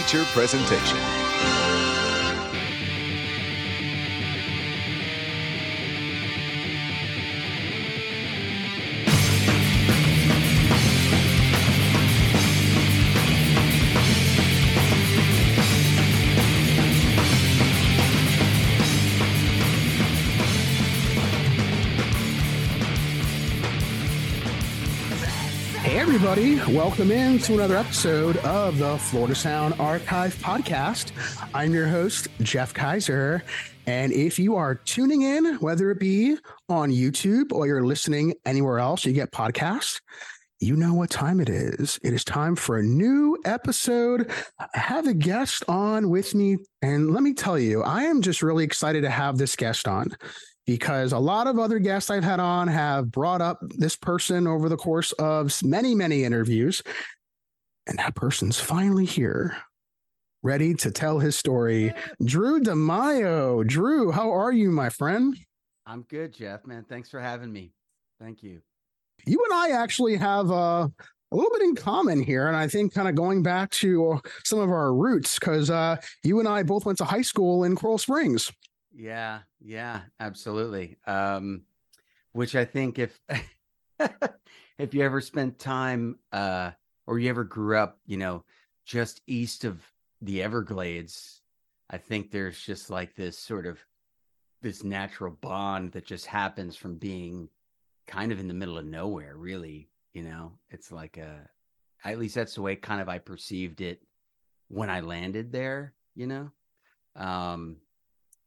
Feature presentation. Welcome in to another episode of the Florida Sound Archive podcast. I'm your host, Jeff Kaiser. And if you are tuning in, whether it be on YouTube or you're listening anywhere else you get podcasts, you know what time it is. It is time for a new episode. I have a guest on with me. And let me tell you, I am just really excited to have this guest on because a lot of other guests I've had on have brought up this person over the course of many, many interviews. And that person's finally here, ready to tell his story. Drew DeMaio. Drew, how are you, my friend? I'm good, Jeff, man. Thanks for having me. Thank you. You and I actually have uh, a little bit in common here. And I think kind of going back to some of our roots, because uh, you and I both went to high school in Coral Springs. Yeah, yeah, absolutely. Um, which I think if if you ever spent time uh or you ever grew up, you know, just east of the Everglades, I think there's just like this sort of this natural bond that just happens from being kind of in the middle of nowhere, really, you know. It's like a at least that's the way kind of I perceived it when I landed there, you know. Um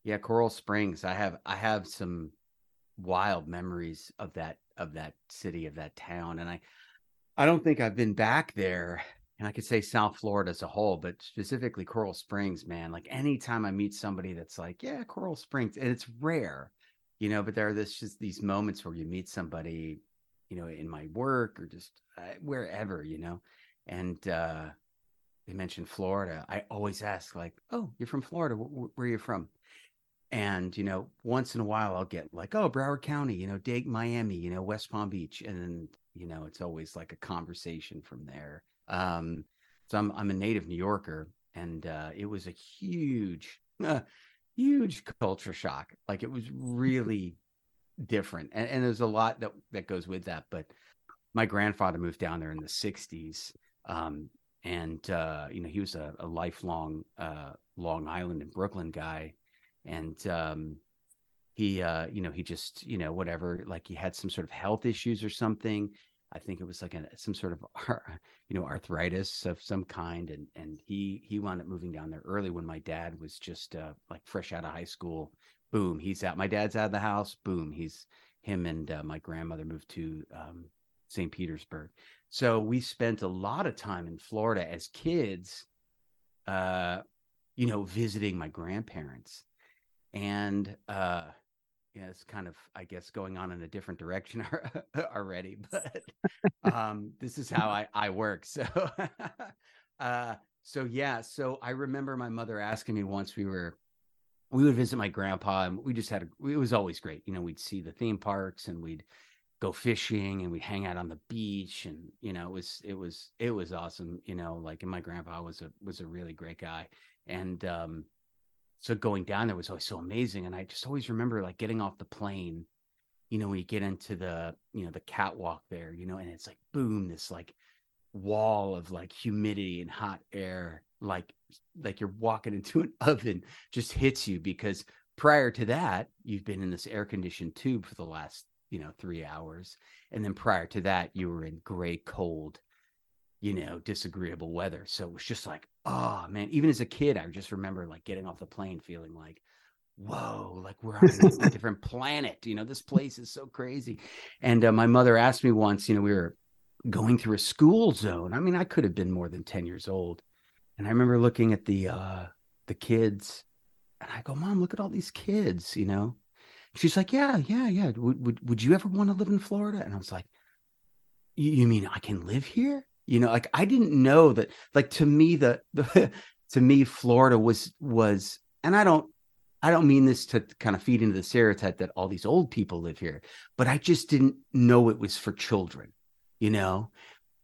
yeah, Coral Springs. I have I have some wild memories of that of that city of that town, and I I don't think I've been back there. And I could say South Florida as a whole, but specifically Coral Springs, man. Like anytime I meet somebody that's like, yeah, Coral Springs, and it's rare, you know. But there are this just these moments where you meet somebody, you know, in my work or just uh, wherever, you know, and uh they mentioned Florida. I always ask, like, oh, you're from Florida. Where, where are you from? And you know once in a while i'll get like oh broward county you know dade miami you know west palm beach and then you know it's always like a conversation from there. Um so i'm, I'm a native new yorker and uh it was a huge uh, huge culture shock. Like it was really different and, and there's a lot that that goes with that but my grandfather moved down there in the 60s um and uh you know he was a, a lifelong uh long island and brooklyn guy and um, he uh, you know he just you know whatever like he had some sort of health issues or something. I think it was like a, some sort of you know arthritis of some kind. And and he he wound up moving down there early when my dad was just uh, like fresh out of high school. Boom he's out my dad's out of the house. Boom he's him and uh, my grandmother moved to um, st petersburg. So we spent a lot of time in florida as kids uh you know visiting my grandparents and uh yeah it's kind of i guess going on in a different direction already but um this is how i i work so uh so yeah so i remember my mother asking me once we were we would visit my grandpa and we just had a, it was always great you know we'd see the theme parks and we'd go fishing and we'd hang out on the beach and you know it was it was it was awesome you know like and my grandpa was a was a really great guy and um so going down there was always so amazing and i just always remember like getting off the plane you know when you get into the you know the catwalk there you know and it's like boom this like wall of like humidity and hot air like like you're walking into an oven just hits you because prior to that you've been in this air conditioned tube for the last you know 3 hours and then prior to that you were in gray cold you know disagreeable weather so it was just like oh man, even as a kid, I just remember like getting off the plane feeling like, whoa, like we're on a different planet. You know, this place is so crazy. And uh, my mother asked me once, you know, we were going through a school zone. I mean, I could have been more than 10 years old. And I remember looking at the uh the kids and I go, Mom, look at all these kids, you know. She's like, Yeah, yeah, yeah. Would would would you ever want to live in Florida? And I was like, You mean I can live here? You know like i didn't know that like to me the, the to me florida was was and i don't i don't mean this to kind of feed into the stereotype that all these old people live here but i just didn't know it was for children you know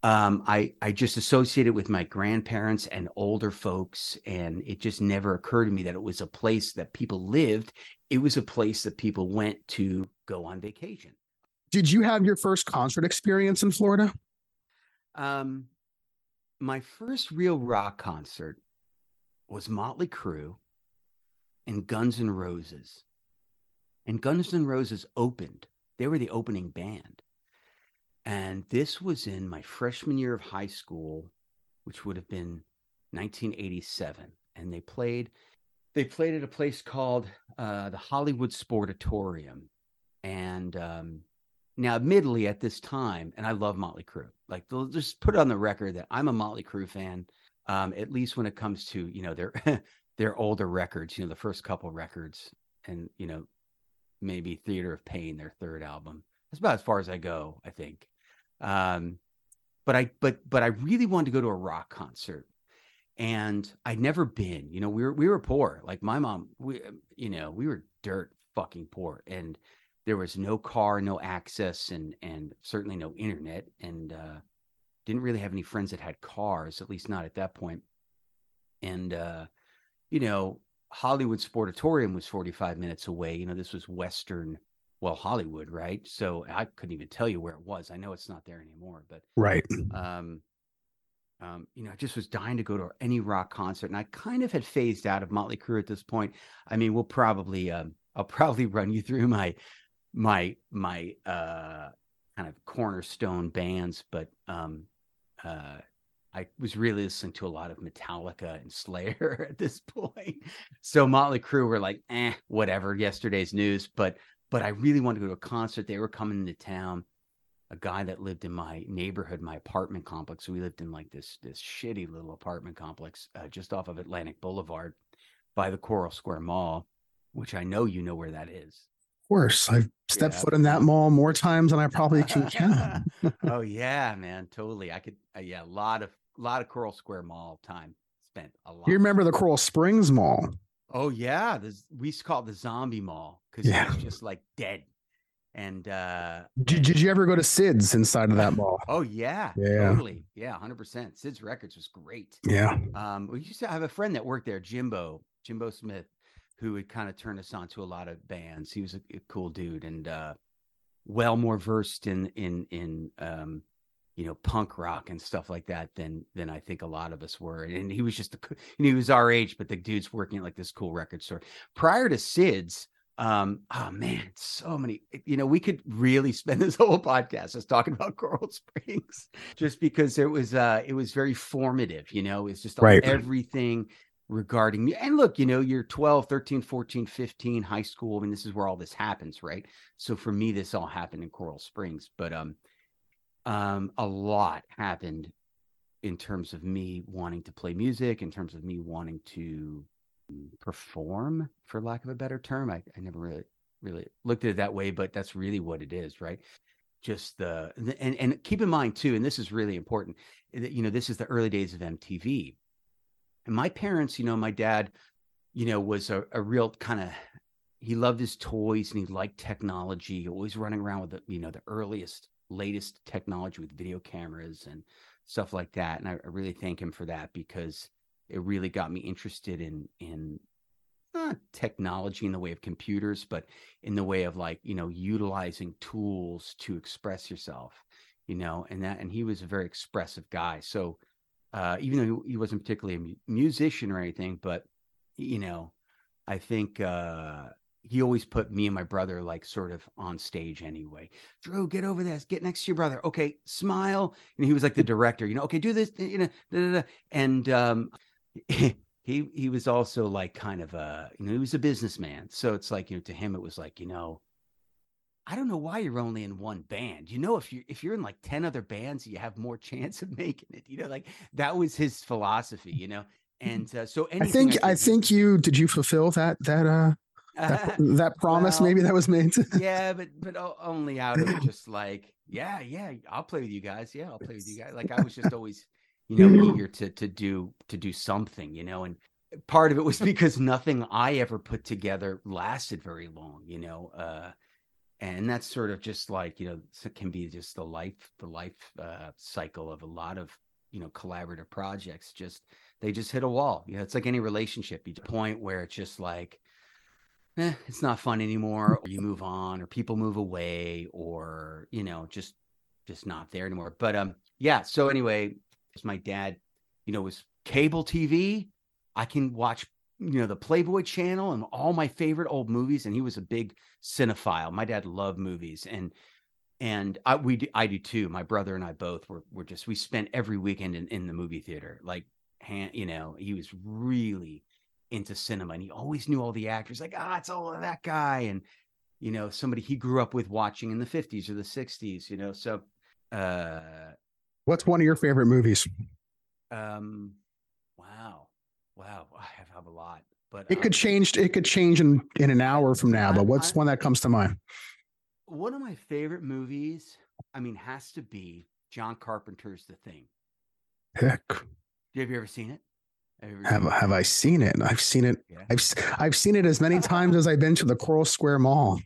um, I I just associated with my grandparents and older folks, and it just never occurred to me that it was a place that people lived. It was a place that people went to go on vacation. Did you have your first concert experience in Florida? Um, my first real rock concert was Motley Crue and Guns N' Roses. And Guns N' Roses opened. They were the opening band. And this was in my freshman year of high school, which would have been 1987. And they played they played at a place called uh, the Hollywood Sportatorium. And um, now, admittedly, at this time, and I love Motley Crue. Like, they'll just put it on the record that I'm a Motley Crue fan. Um, at least when it comes to you know their their older records, you know the first couple records, and you know maybe Theater of Pain, their third album. That's about as far as I go, I think. Um, but I but but I really wanted to go to a rock concert, and I'd never been. You know, we were we were poor. Like my mom, we you know we were dirt fucking poor, and there was no car, no access, and and certainly no internet, and uh, didn't really have any friends that had cars, at least not at that point. And uh, you know, Hollywood Sportatorium was 45 minutes away. You know, this was Western, well, Hollywood, right? So I couldn't even tell you where it was. I know it's not there anymore, but right. Um, um, you know, I just was dying to go to any rock concert, and I kind of had phased out of Motley Crue at this point. I mean, we'll probably, um, I'll probably run you through my, my, my, uh, kind of cornerstone bands, but um, uh, I was really listening to a lot of Metallica and Slayer at this point. So Motley Crue were like, eh, whatever, yesterday's news. But but I really wanted to go to a concert. They were coming into town. A guy that lived in my neighborhood, my apartment complex. We lived in like this this shitty little apartment complex uh, just off of Atlantic Boulevard by the Coral Square Mall, which I know you know where that is. Of course, I've stepped yeah. foot in that mall more times than I probably can count. oh yeah, man, totally. I could, uh, yeah, a lot of a lot of Coral Square Mall time spent. A lot. You remember the Coral Springs Mall? Oh yeah, this, we used to call it the Zombie Mall because yeah. it was just like dead. And uh did, did you ever go to Sid's inside of that mall? oh yeah, yeah, totally, yeah, hundred percent. Sid's Records was great. Yeah. Um, we used to have a friend that worked there, Jimbo, Jimbo Smith, who would kind of turn us on to a lot of bands. He was a, a cool dude and uh well more versed in in in um you know punk rock and stuff like that than than I think a lot of us were. And he was just a, and he was our age, but the dude's working at like this cool record store. Prior to Sid's, um, oh man, so many. You know, we could really spend this whole podcast just talking about Coral Springs, just because it was uh it was very formative. You know, it's just right. everything regarding me. And look, you know, you're 12, 13, 14, 15, high school. I mean, this is where all this happens, right? So for me, this all happened in Coral Springs, but um um, a lot happened in terms of me wanting to play music, in terms of me wanting to perform, for lack of a better term. I, I never really really looked at it that way, but that's really what it is, right? Just the and and keep in mind too, and this is really important. That you know, this is the early days of MTV, and my parents, you know, my dad, you know, was a, a real kind of he loved his toys and he liked technology, always running around with the you know the earliest latest technology with video cameras and stuff like that. And I, I really thank him for that because it really got me interested in in not technology in the way of computers, but in the way of like you know utilizing tools to express yourself, you know. And that and he was a very expressive guy. So uh, even though he wasn't particularly a musician or anything, but you know, I think uh, he always put me and my brother like sort of on stage anyway. Drew, get over this, get next to your brother. Okay, smile. And he was like the director, you know, okay, do this, you know, da, da, da. and um he he was also like kind of a, you know, he was a businessman. So it's like, you know, to him it was like, you know, I don't know why you're only in one band. You know, if you if you're in like 10 other bands, you have more chance of making it. You know, like that was his philosophy, you know. And uh, so I think I, I think you did you fulfill that that uh that, that promise well, maybe that was made yeah but but only out of just like yeah yeah i'll play with you guys yeah i'll play with you guys like i was just always you know eager to to do to do something you know and part of it was because nothing i ever put together lasted very long you know uh and that's sort of just like you know can be just the life the life uh, cycle of a lot of you know collaborative projects just they just hit a wall you know it's like any relationship you to point where it's just like eh, it's not fun anymore or you move on or people move away or you know just just not there anymore but um yeah so anyway my dad you know was cable tv i can watch you know the playboy channel and all my favorite old movies and he was a big cinephile my dad loved movies and and I we do, I do too. My brother and I both were were just we spent every weekend in, in the movie theater. Like, hand, you know, he was really into cinema, and he always knew all the actors. Like, ah, it's all that guy, and you know, somebody he grew up with watching in the fifties or the sixties. You know, so. uh What's one of your favorite movies? Um, wow, I have, have a lot, but it um, could change. It could change in in an hour from now. I- But what's I- one that comes to mind? one of my favorite movies, I mean, has to be John Carpenter's The Thing. Heck, Have you ever seen it? Have, ever have seen it? I seen it? I've seen it. Yeah. I've s- I've seen it as many times as I've been to the Coral Square Mall.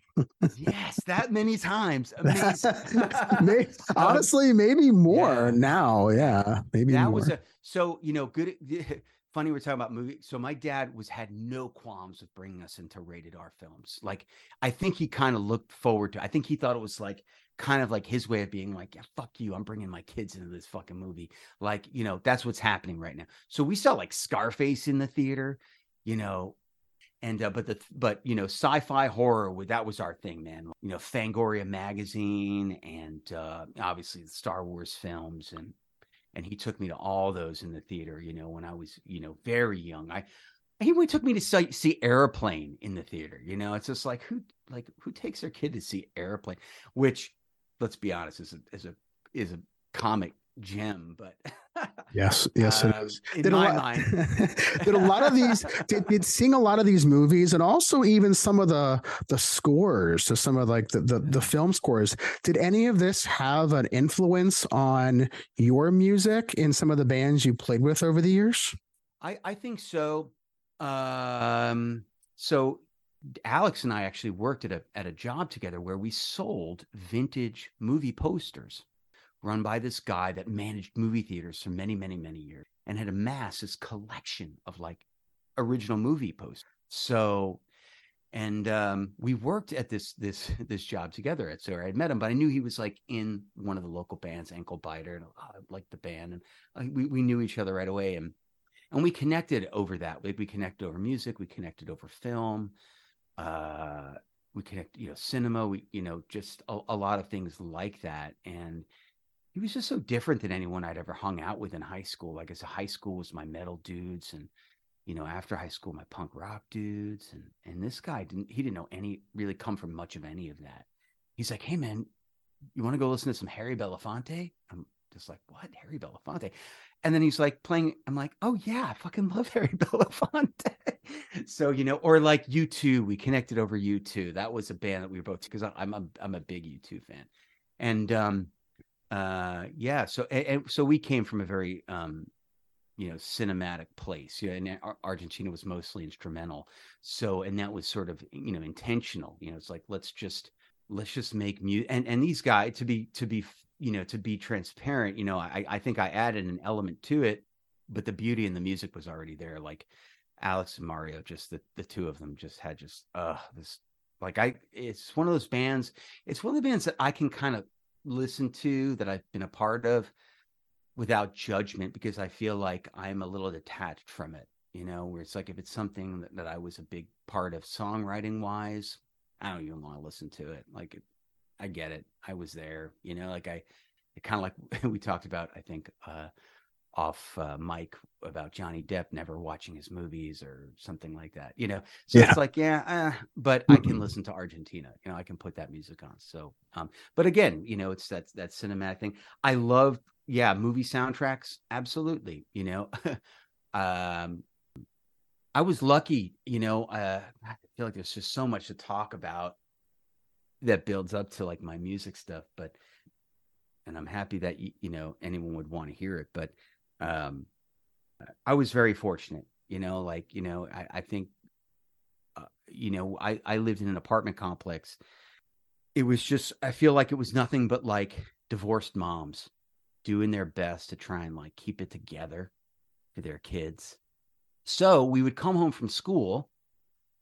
yes, that many times. Amazing. Honestly, maybe more yeah. now. Yeah, maybe that more. was a so you know good. Funny we're talking about movie. So my dad was had no qualms with bringing us into rated R films. Like I think he kind of looked forward to. I think he thought it was like kind of like his way of being like, yeah, fuck you. I'm bringing my kids into this fucking movie. Like you know that's what's happening right now. So we saw like Scarface in the theater, you know, and uh, but the but you know sci-fi horror that was our thing man you know fangoria magazine and uh obviously the star wars films and and he took me to all those in the theater you know when i was you know very young. I he went took me to see, see airplane in the theater you know? It's just like who like who takes their kid to see airplane? Which let's be honest is a is a is a comic gem but yes, yes, it is. in Did a my lot, mind did a lot of these did, did seeing a lot of these movies and also even some of the the scores to some of like the, the the film scores did any of this have an influence on your music in some of the bands you played with over the years I, I think so. Um, so Alex and I actually worked at a at a job together where we sold vintage movie posters run by this guy that managed movie theaters for many, many, many years and had amassed this collection of like original movie posters. So and um, we worked at this this this job together at so I had met him, but I knew he was like in one of the local bands, Ankle Biter, and I liked the band, and uh, we we knew each other right away, and and we connected over that. We we connected over music, we connected over film, uh, we connect, you know, cinema, we you know, just a, a lot of things like that, and he was just so different than anyone I'd ever hung out with in high school. Like as a high school was my metal dudes, and you know, after high school, my punk rock dudes, and and this guy didn't he didn't know any really come from much of any of that. He's like, hey man, you want to go listen to some Harry Belafonte? I'm just like, what Harry Belafonte? And then he's like playing. I'm like, oh yeah, I fucking love Harry Belafonte. so you know, or like U two, we connected over U two. That was a band that we were both because I'm a I'm a big U two fan, and um, uh, yeah. So and, and so we came from a very um you know cinematic place and Ar- argentina was mostly instrumental so and that was sort of you know intentional you know it's like let's just let's just make music and and these guys to be to be you know to be transparent you know i i think i added an element to it but the beauty and the music was already there like alex and mario just the the two of them just had just uh this like i it's one of those bands it's one of the bands that i can kind of listen to that i've been a part of without judgment because I feel like I'm a little detached from it, you know, where it's like if it's something that, that I was a big part of songwriting wise, I don't even want to listen to it. Like, I get it. I was there, you know, like I, kind of like we talked about, I think, uh, off uh, mic about Johnny Depp never watching his movies or something like that, you know. So Yeah. it's like, yeah, uh, but I can listen to Argentina, you know, I can put that music on. So, um, but again, you know, it's that that cinematic thing. I love, yeah, movie soundtracks, absolutely. You know, um, I was lucky, you know. Uh, I feel like there's just so much to talk about that builds up to like my music stuff, but and I'm happy that you know anyone would want to hear it, but um, I was very fortunate, you know, like you know, I, I think, uh, you know, I I lived in an apartment complex it was just I feel like it was nothing but like divorced moms doing their best to try and like keep it together for their kids. So we would come home from school,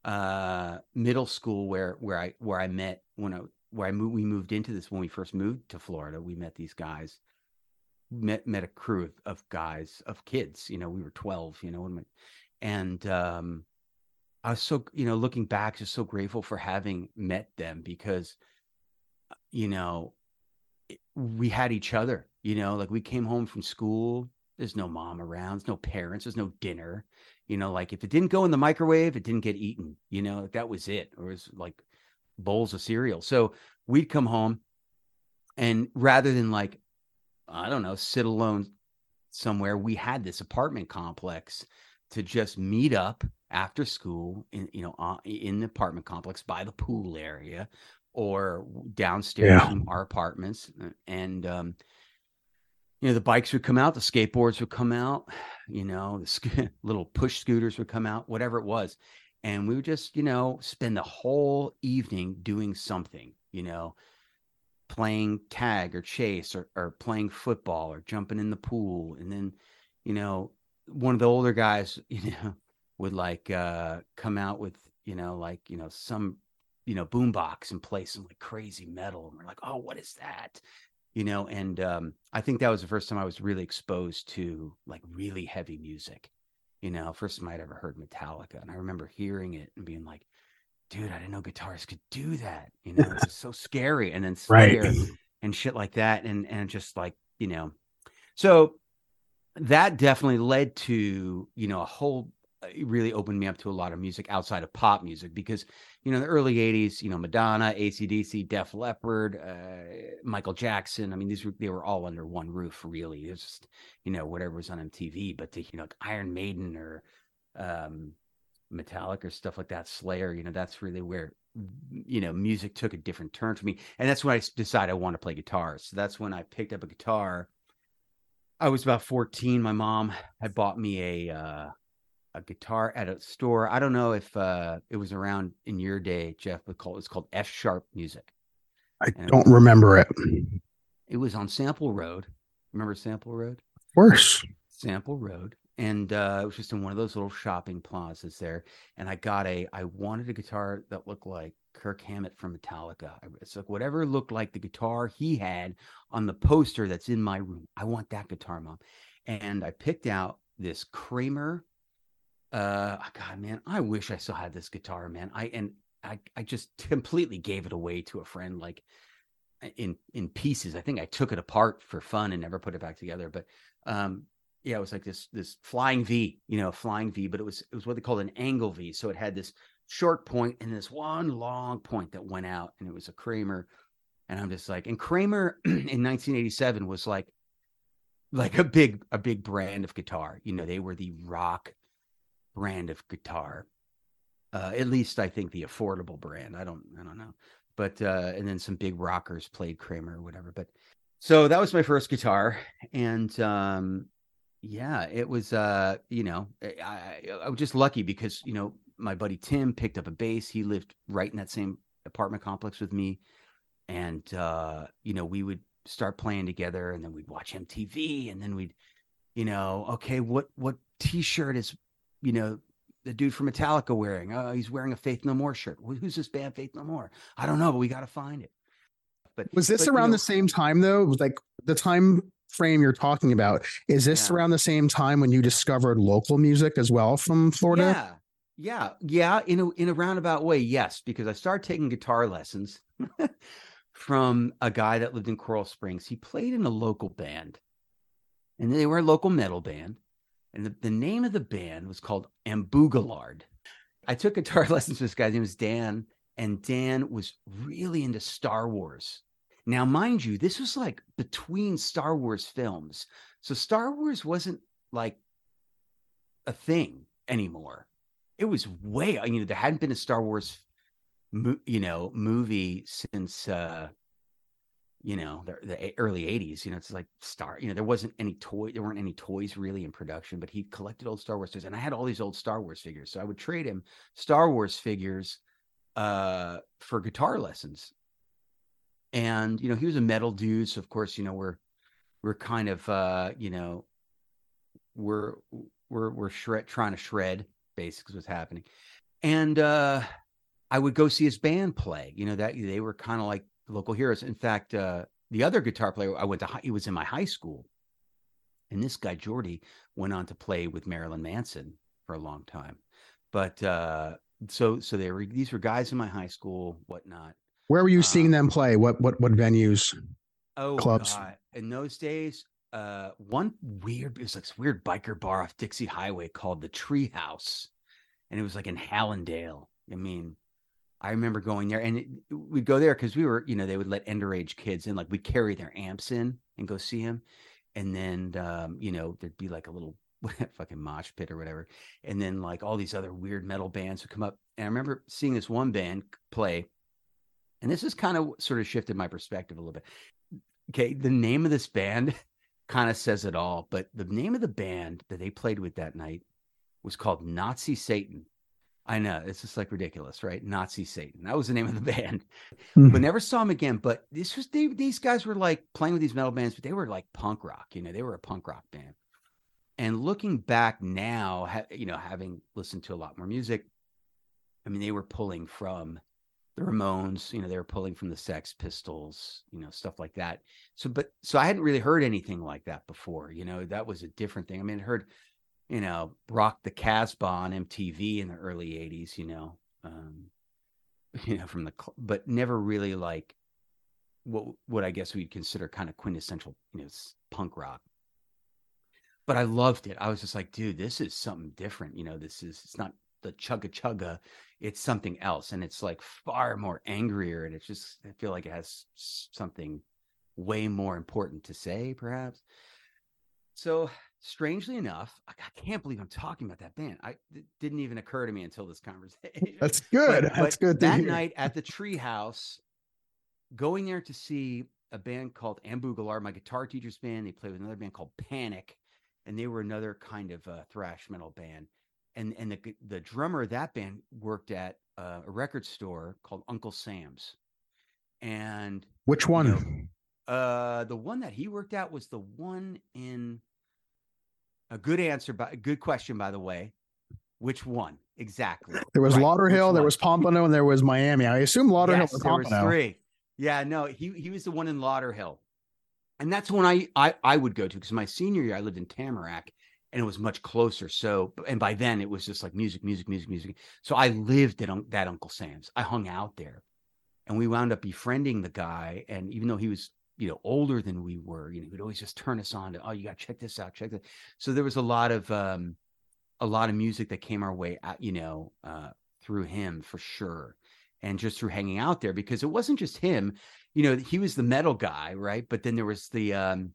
uh, middle school where where I where I met when I where I moved we moved into this when we first moved to Florida. We met these guys, met met a crew of, of guys of kids. You know, we were twelve. You know, and um, I was so you know looking back, just so grateful for having met them because you know, we had each other, you know, like we came home from school. There's no mom around, there's no parents, there's no dinner. You know, like if it didn't go in the microwave, it didn't get eaten, you know, that was it. Or it was like bowls of cereal. So we'd come home and rather than like, I don't know, sit alone somewhere, we had this apartment complex to just meet up after school in you know uh, in the apartment complex by the pool area or downstairs yeah. from our apartments. And um, you know the bikes would come out the skateboards would come out you know the little push scooters would come out whatever it was. And we would just you know spend the whole evening doing something you know playing tag or chase or, or playing football or jumping in the pool and then you know one of the older guys you know would like uh come out with you know like you know some you know, boombox and play some like crazy metal. And we're like, oh, what is that? You know, and um, I think that was the first time I was really exposed to like really heavy music. You know, first time I'd ever heard Metallica. And I remember hearing it and being like, dude, I didn't know guitarists could do that. You know, it's so scary. And then Slayer right. and shit like that. And and just like, you know, so that definitely led to, you know, a whole it really opened me up to a lot of music outside of pop music because you know the early 80s you know madonna acdc def leppard uh, michael jackson i mean these were they were all under one roof really it was just you know whatever was on mtv but to you know iron maiden or um metallic or stuff like that slayer you know that's really where you know music took a different turn for me and that's when i decided i want to play guitar so that's when i picked up a guitar i was about 14 my mom had bought me a uh a guitar at a store. I don't know if uh, it was around in your day, Jeff, but called it's called F sharp music. I and don't it was, remember it. It was on Sample Road. Remember Sample Road? Of course. Sample Road. And uh, it was just in one of those little shopping plazas there. And I got a, I wanted a guitar that looked like Kirk Hammett from Metallica. It's like whatever looked like the guitar he had on the poster that's in my room. I want that guitar, mom. And I picked out this Kramer uh god man i wish i still had this guitar man i and i i just completely gave it away to a friend like in in pieces i think i took it apart for fun and never put it back together but um yeah it was like this this flying v you know flying v but it was it was what they called an angle v so it had this short point and this one long point that went out and it was a kramer and i'm just like and kramer in 1987 was like like a big a big brand of guitar you know they were the rock brand of guitar. Uh, at least I think the affordable brand. I don't I don't know. But uh, and then some big rockers played Kramer or whatever. But so that was my first guitar. And um yeah, it was uh, you know, I, I was just lucky because, you know, my buddy Tim picked up a bass. He lived right in that same apartment complex with me. And uh, you know, we would start playing together and then we'd watch MTV and then we'd, you know, okay, what what t-shirt is you know, the dude from Metallica wearing? Oh, he's wearing a Faith No More shirt. Who's this band, Faith No More? I don't know, but we got to find it. But was this but, around you know, the same time though? Like the time frame you're talking about, is this yeah. around the same time when you discovered local music as well from Florida? Yeah. Yeah, yeah, in a in a roundabout way, yes, because I started taking guitar lessons from a guy that lived in Coral Springs. He played in a local band, and they were a local metal band and the, the name of the band was called Amboog-a-Lard. I took guitar lessons with this guy. His name was Dan, and Dan was really into Star Wars. Now, mind you, this was like between Star Wars films. So Star Wars wasn't like a thing anymore. It was way, you know, there hadn't been a Star Wars, you know, movie since uh you know the, the, early 80s you know it's like star you know there wasn't any toy there weren't any toys really in production but he collected old star wars toys and i had all these old star wars figures so i would trade him star wars figures uh for guitar lessons and you know he was a metal dude so of course you know we're we're kind of uh you know we're we're we're shred trying to shred basically what's happening. And uh i would go see his band play you know that they were kind of like local heroes. In fact uh the other guitar player i went to he was in my high school. And this guy Jeordie went on to play with marilyn manson for a long time. But uh so so they were these were guys in my high school whatnot Where were you seeing Um, them play? What what what venues? Oh, clubs. God. In those days, uh, one weird, it was like this weird biker bar off Dixie Highway called the Treehouse. And it was like in Hallandale. I mean, I remember going there and it, we'd go there because we were, you know, they would let underage kids in, like we'd carry their amps in and go see him. And then, um, you know, there'd be like a little fucking mosh pit or whatever. And then like all these other weird metal bands would come up. And I remember seeing this one band play. And this has kind of sort of shifted my perspective a little bit. Okay the name of this band kind of says it all but the name of the band that they played with that night was called nazi satan. I know it's just like ridiculous right? Nazi satan that was the name of the band. Hmm. but never saw them again but this was they, these guys were like playing with these metal bands but they were like punk rock you know they were a punk rock band. And looking back now ha- you know having listened to a lot more music i mean they were pulling from the Ramones, you know, they were pulling from the Sex Pistols, you know, stuff like that. So, but so I hadn't really heard anything like that before, you know, that was a different thing. I mean, I heard, you know, Rock the Casbah on MTV in the early 80s, you know, um, you know, from the, but never really like what, what I guess we'd consider kind of quintessential, you know, punk rock. But I loved it. I was just like, dude, this is something different. You know, this is, it's not the chugga chugga it's something else and it's like far more angrier and it's just i feel like it has something way more important to say perhaps so strangely enough i, I can't believe i'm talking about that band i it didn't even occur to me until this conversation That's good. But- That's but good that hear. night at the treehouse going there to see a band called Amboog-a-Lard my guitar teacher's band they played with another band called panic and they were another kind of uh, thrash metal band and and the the drummer of that band worked at uh, a record store called Uncle Sam's, and Which you one? know, uh, the one that he worked at was the one in. A good answer, by a good question, by the way. Which one exactly? there was Right, Lauderhill, there was Pompano, and there was Miami. I assume Lauderhill yes, there was three. Yeah, no, he he was the one in Lauderhill, and that's when I I I would go to because my senior year I lived in Tamarac, and it was much closer. So, and by then it was just like music, music, music, music. So I lived at un- that Uncle Sam's. I hung out there, and we wound up befriending the guy. And even though he was you know older than we were, you know, he'd always just turn us on to oh you got to check this out, check that. So there was a lot of um a lot of music that came our way, out, you know, uh, through him for sure and just through hanging out there because it wasn't just him you know he was the metal guy right but then there was the um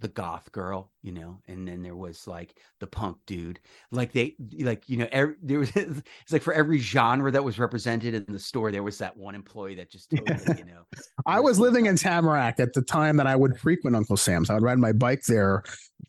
the goth girl you know and then there was like the punk dude like they like you know every, there was it's like for every genre that was represented in the store there was that one employee that just totally you know I was living in Tamarac at the time that I would frequent Uncle Sam's. I would ride my bike there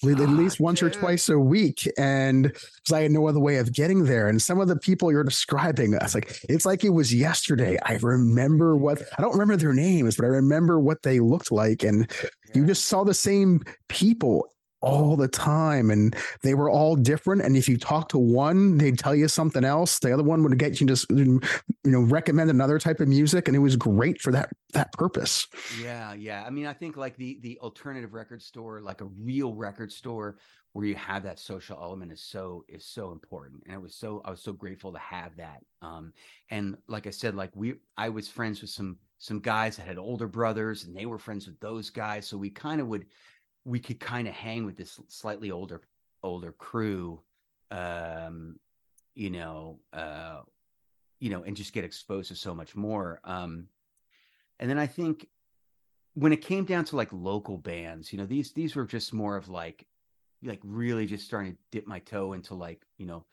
at Ah, least once or twice a week, and because I had no other way of getting there. And some of the people you're describing, I was like, it's like it was yesterday. I remember what I don't remember their names, but I remember what they looked like, and you just saw the same people all the time and they were all different and if you talk to one they'd tell you something else the other one would get you just you know recommend another type of music and it was great for that that purpose Yeah, yeah. I mean, I think like the the alternative record store, like a real record store where you have that social element is so is so important. And it was so I was so grateful to have that. Um and like I said, like we I was friends with some some guys that had older brothers and they were friends with those guys. So we kind of would we could kind of hang with this slightly older older crew um you know uh you know and just get exposed to so much more um and then i think when it came down to like local bands you know these these were just more of like like really just starting to dip my toe into like you know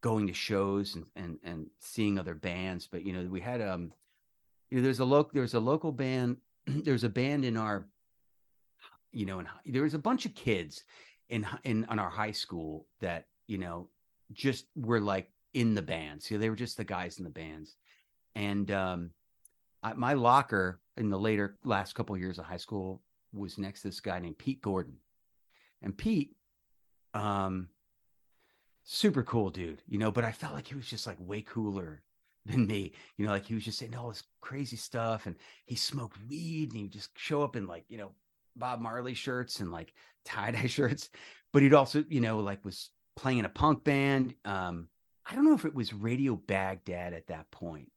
going to shows and and and seeing other bands but you know we had um you know there's a local there's a local band there's a band in our you know and there was a bunch of kids in in on our high school that you know just were like in the bands you know they were just the guys in the bands and um I, my locker in the later last couple of years of high school was next to this guy named Pete Gordon, and Pete, um, super cool dude, you know. But I felt like he was just like way cooler than me, you know. Like he was just saying all this crazy stuff, and he smoked weed, and he would just show up in like you know Bob Marley shirts and like tie dye shirts. But he'd also, you know, like was playing in a punk band. Um, I don't know if it was Radio Baghdad at that point.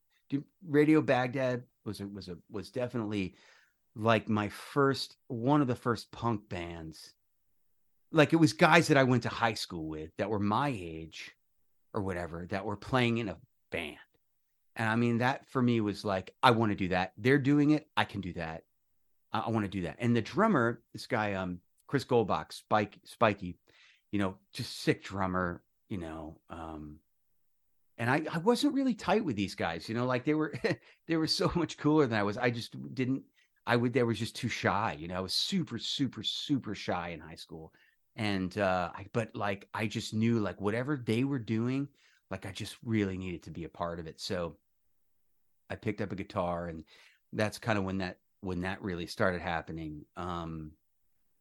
Radio Baghdad was a, was a was definitely like my first one of the first punk bands. Like it was guys that I went to high school with that were my age or whatever that were playing in a band. And I mean that for me was like I want to do that. They're doing it, I can do that. I, I want to do that. And the drummer, this guy um Chris Goldbach, Spike Spiky, you know, just sick drummer, you know, um and I, I wasn't really tight with these guys, you know, like they were they were so much cooler than I was. I just didn't I would they were just too shy, you know. I was super, super, super shy in high school. And uh I but like I just knew like whatever they were doing, like I just really needed to be a part of it. So I picked up a guitar and that's kind of when that when that really started happening. Um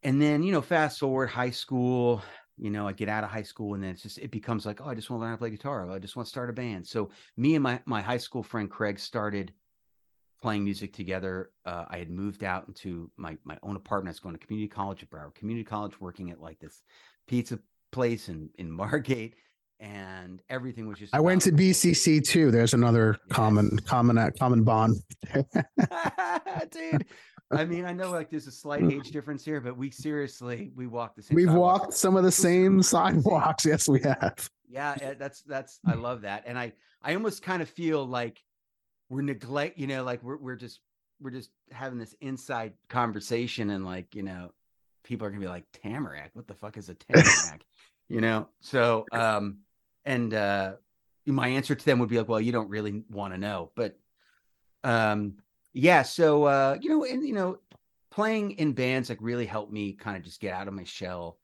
and then, you know, fast forward high school, you know, I get out of high school and then it's just it becomes like, oh, I just want to learn how to play guitar. I just want to start a band. So me and my my high school friend Craig started playing music together. Uh, I had moved out into my my own apartment. I was going to community college at Broward Community College, working at like this pizza place in in Margate, and everything was just. I went to BCC too. There's another yes. common common uh, common bond, dude. I mean, I know like there's a slight age difference here, but we seriously we walked the same. We've walked some of the same sidewalks. Yes, we have. Yeah, eh, that's that's I love that, and I I almost kind of feel like we're neglect, you know, like we're we're just we're just having this inside conversation, and like you know, people are gonna be like Tamarac. What the fuck is a Tamarac? you know, so um, and uh, my answer to them would be like, well, you don't really want to know, but um yeah so uh you know and you know playing in bands like really helped me kind of just get out of my shell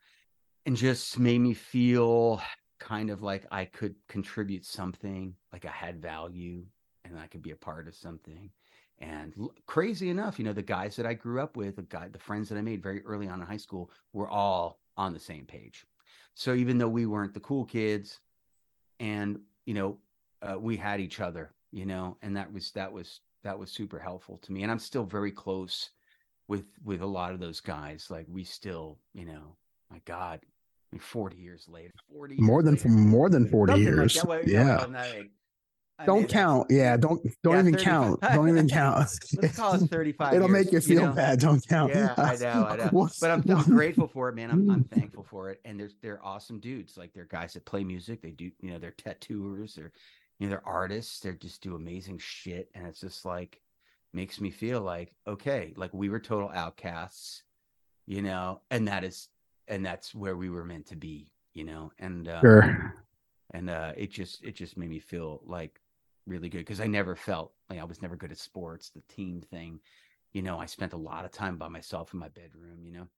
and just made me feel kind of like I could contribute something, like I had value and I could be a part of something. And l- crazy enough, you know, the guys that I grew up with, the guy, the friends that I made very early on in high school were all on the same page. So even though we weren't the cool kids and, you know, uh, we had each other, you know, and that was, that was that was super helpful to me. And i'm still very close with with a lot of those guys. Like we still you know my god I mean, 40 years later 40 more than later, more than 40 years. like well, yeah don't mean, count. Yeah, don't don't yeah, even 35. count. Don't even count. Let's call it 35. It'll years, make you feel you know? bad. Don't count. Yeah, I know, I know. but I'm, I'm grateful for it, man. I'm, I'm thankful for it. And they're they're awesome dudes. Like they're guys that play music. They do, you know, they're tattooers. They're you know, they're artists, they just do amazing shit. And it's just like makes me feel like, okay, like we were total outcasts, you know, and that is and that's where we were meant to be, you know. And um, sure. and uh it just it just made me feel like really good because I never felt like I was never good at sports, the team thing. You know, I spent a lot of time by myself in my bedroom, you know.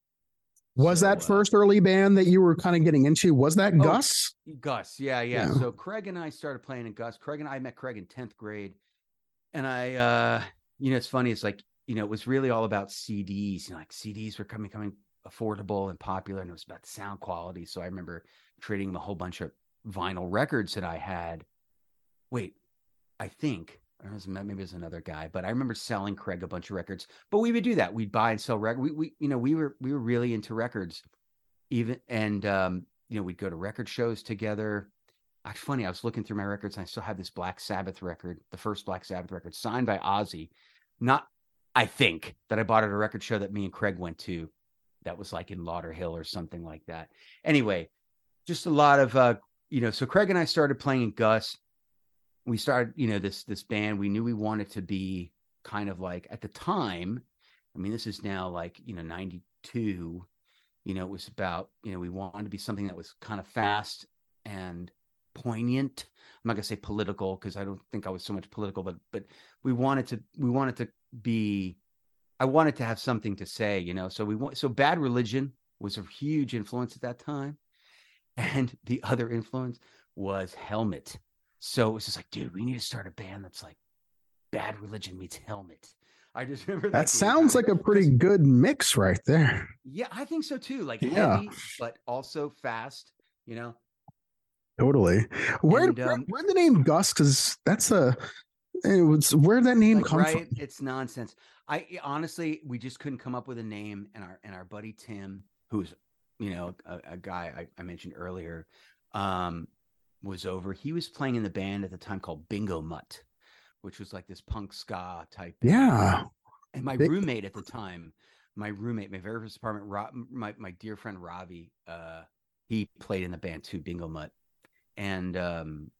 Was so, that uh, first uh, early band that you were kind of getting into? Was that oh, Gus? Gus, yeah, yeah, yeah. So Craig and I started playing in Gus. Craig and I met Craig in 10th grade. And I uh, you know, it's funny, it's like, you know, it was really all about CDs. You know, like CDs were coming coming affordable and popular, and it was about the sound quality. So I remember trading a whole bunch of vinyl records that I had. Wait, I think maybe it was another guy, but I remember selling Craig a bunch of records. But we would do that. We'd buy and sell records. We, we, you know, we were we were really into records, even and um, you know, we'd go to record shows together. Funny, I was looking through my records I still have this Black Sabbath record, the first Black Sabbath record, signed by Ozzy. Not, I think that I bought at a record show that me and Craig went to. That was like in Lauderhill or something like that. Anyway, just a lot of uh, you know. So Craig and I started playing in Gus we started, you know, this this band. We knew we wanted to be kind of like at the time. I mean, this is now like you know '92. You know, it was about you know we wanted to be something that was kind of fast and poignant. I'm not gonna say political because I don't think I was so much political, but but we wanted to we wanted to be. I wanted to have something to say, you know. So we want so Bad Religion was a huge influence at that time, and the other influence was Helmet so it was just like, dude, we need to start a band that's like Bad Religion meets Helmet. I just remember that sounds like a pretty good mix right there. Yeah, I think so too. Like Yeah. heavy, but also fast. You know, Totally. Where And, where, um, where the name Gus? Because that's a it was where that name like, come right? from. It's nonsense. I honestly, we just couldn't come up with a name, and our and our buddy Tim, who's you know a, a guy I, I mentioned earlier, um, was over. He was playing in the band at the time called Bingo Mutt, which was like this punk ska type. band. Yeah. And my Big- roommate at the time, my roommate, my very first apartment, Rob, my my dear friend Ravi, uh, he played in the band too, Bingo Mutt, and um,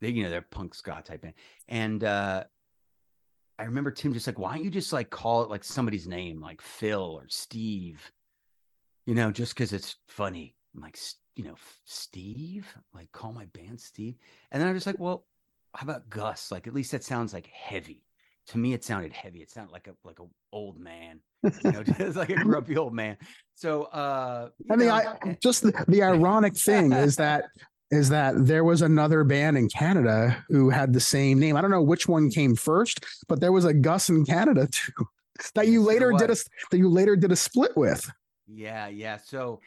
they you know they're punk ska type band, and uh, I remember Tim just like, why don't you just like call it like somebody's name, like Phil or Steve, you know, just because it's funny. I'm like, you know, Steve, like call my band Steve, and then I'm just like, well, how about Gus? Like at least that sounds like heavy. To me it sounded heavy. It sounded like a like a old man you know just like a grumpy old man. So uh I mean, know, I just the, the ironic thing is that is that there was another band in Canada who had the same name. I don't know which one came first, but there was a Gus in Canada too that you later did a that you later did a split with. yeah yeah. So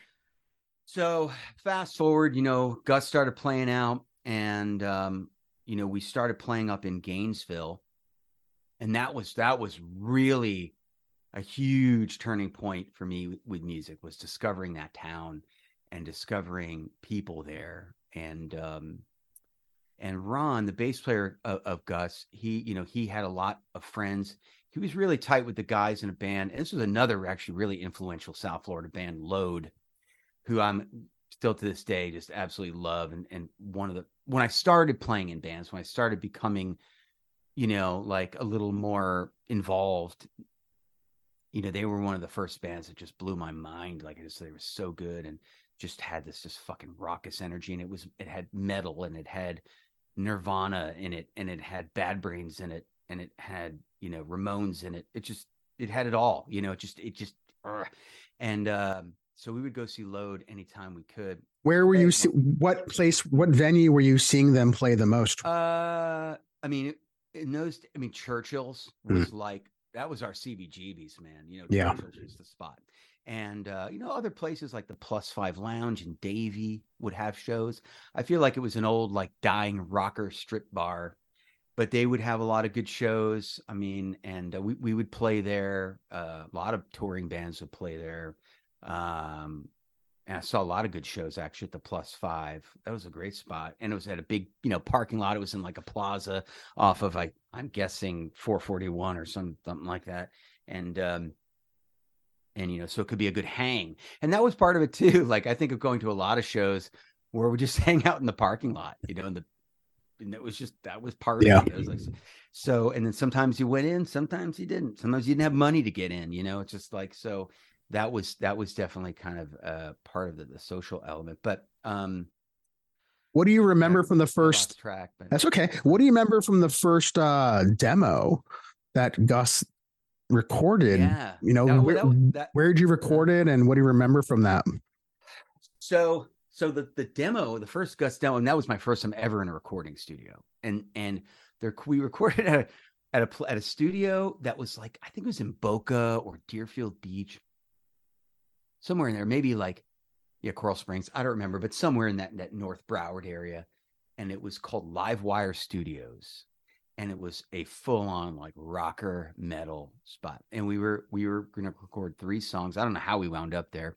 so fast forward you know gus started playing out and um you know we started playing up in gainesville. And that was that was really a huge turning point for me with, with music was discovering that town and discovering people there. And um and ron the bass player of, of gus he you know he had a lot of friends. He was really tight with the guys in a band. And this was another actually really influential south florida band load who i'm still to this day just absolutely love. And and one of the when i started playing in bands when i started becoming you know like a little more involved you know they were one of the first bands that just blew my mind. Like I just they were so good and just had this just fucking raucous energy. And it was it had metal and it had nirvana in it and it had bad brains in it and it had you know ramones in it. It just it had it all you know it just it just and um so we would go see load anytime we could Where were you? See, what place? What venue were you seeing them play the most? Uh, I mean, in those, I mean, Churchill's Mm. was like that was our CBGBs, man. You know, Yeah. Churchill's was the spot, and uh, you know, other places like the Plus Five Lounge and Davie would have shows. I feel like it was an old, like, dying rocker strip bar, but they would have a lot of good shows. I mean, and uh, we we would play there. Uh, a lot of touring bands would play there. Um, and I saw a lot of good shows actually at the Plus Five. That was a great spot, and it was at a big, you know, parking lot. It was in like a plaza off of, I, I'm guessing 441 or some something like that, and um, and you know, so it could be a good hang, and that was part of it too. Like I think of going to a lot of shows where we just hang out in the parking lot, you know, and the and it was just that was part Yeah. of it. It was like so, and then sometimes you went in, sometimes you didn't. Sometimes you didn't have money to get in. You know, it's just like so. That was that was definitely kind of uh, part of the, the social element. But um, What do you remember from the first? track. But That's okay. What do you remember from the first uh, demo that Gus recorded? yeah, You know, where, that, that, where did you record it, and what do you remember from that? so so the the demo, the first Gus demo, and that was my first time ever in a recording studio. And and there we recorded at a at a at a studio that was like I think it was in Boca or Deerfield Beach, somewhere in there, maybe like yeah Coral Springs. I don't remember, but somewhere in that that North Broward area, and it was called Live Wire Studios. And it was a full on like rocker metal spot. And we were we were gonna record three songs. I don't know how we wound up there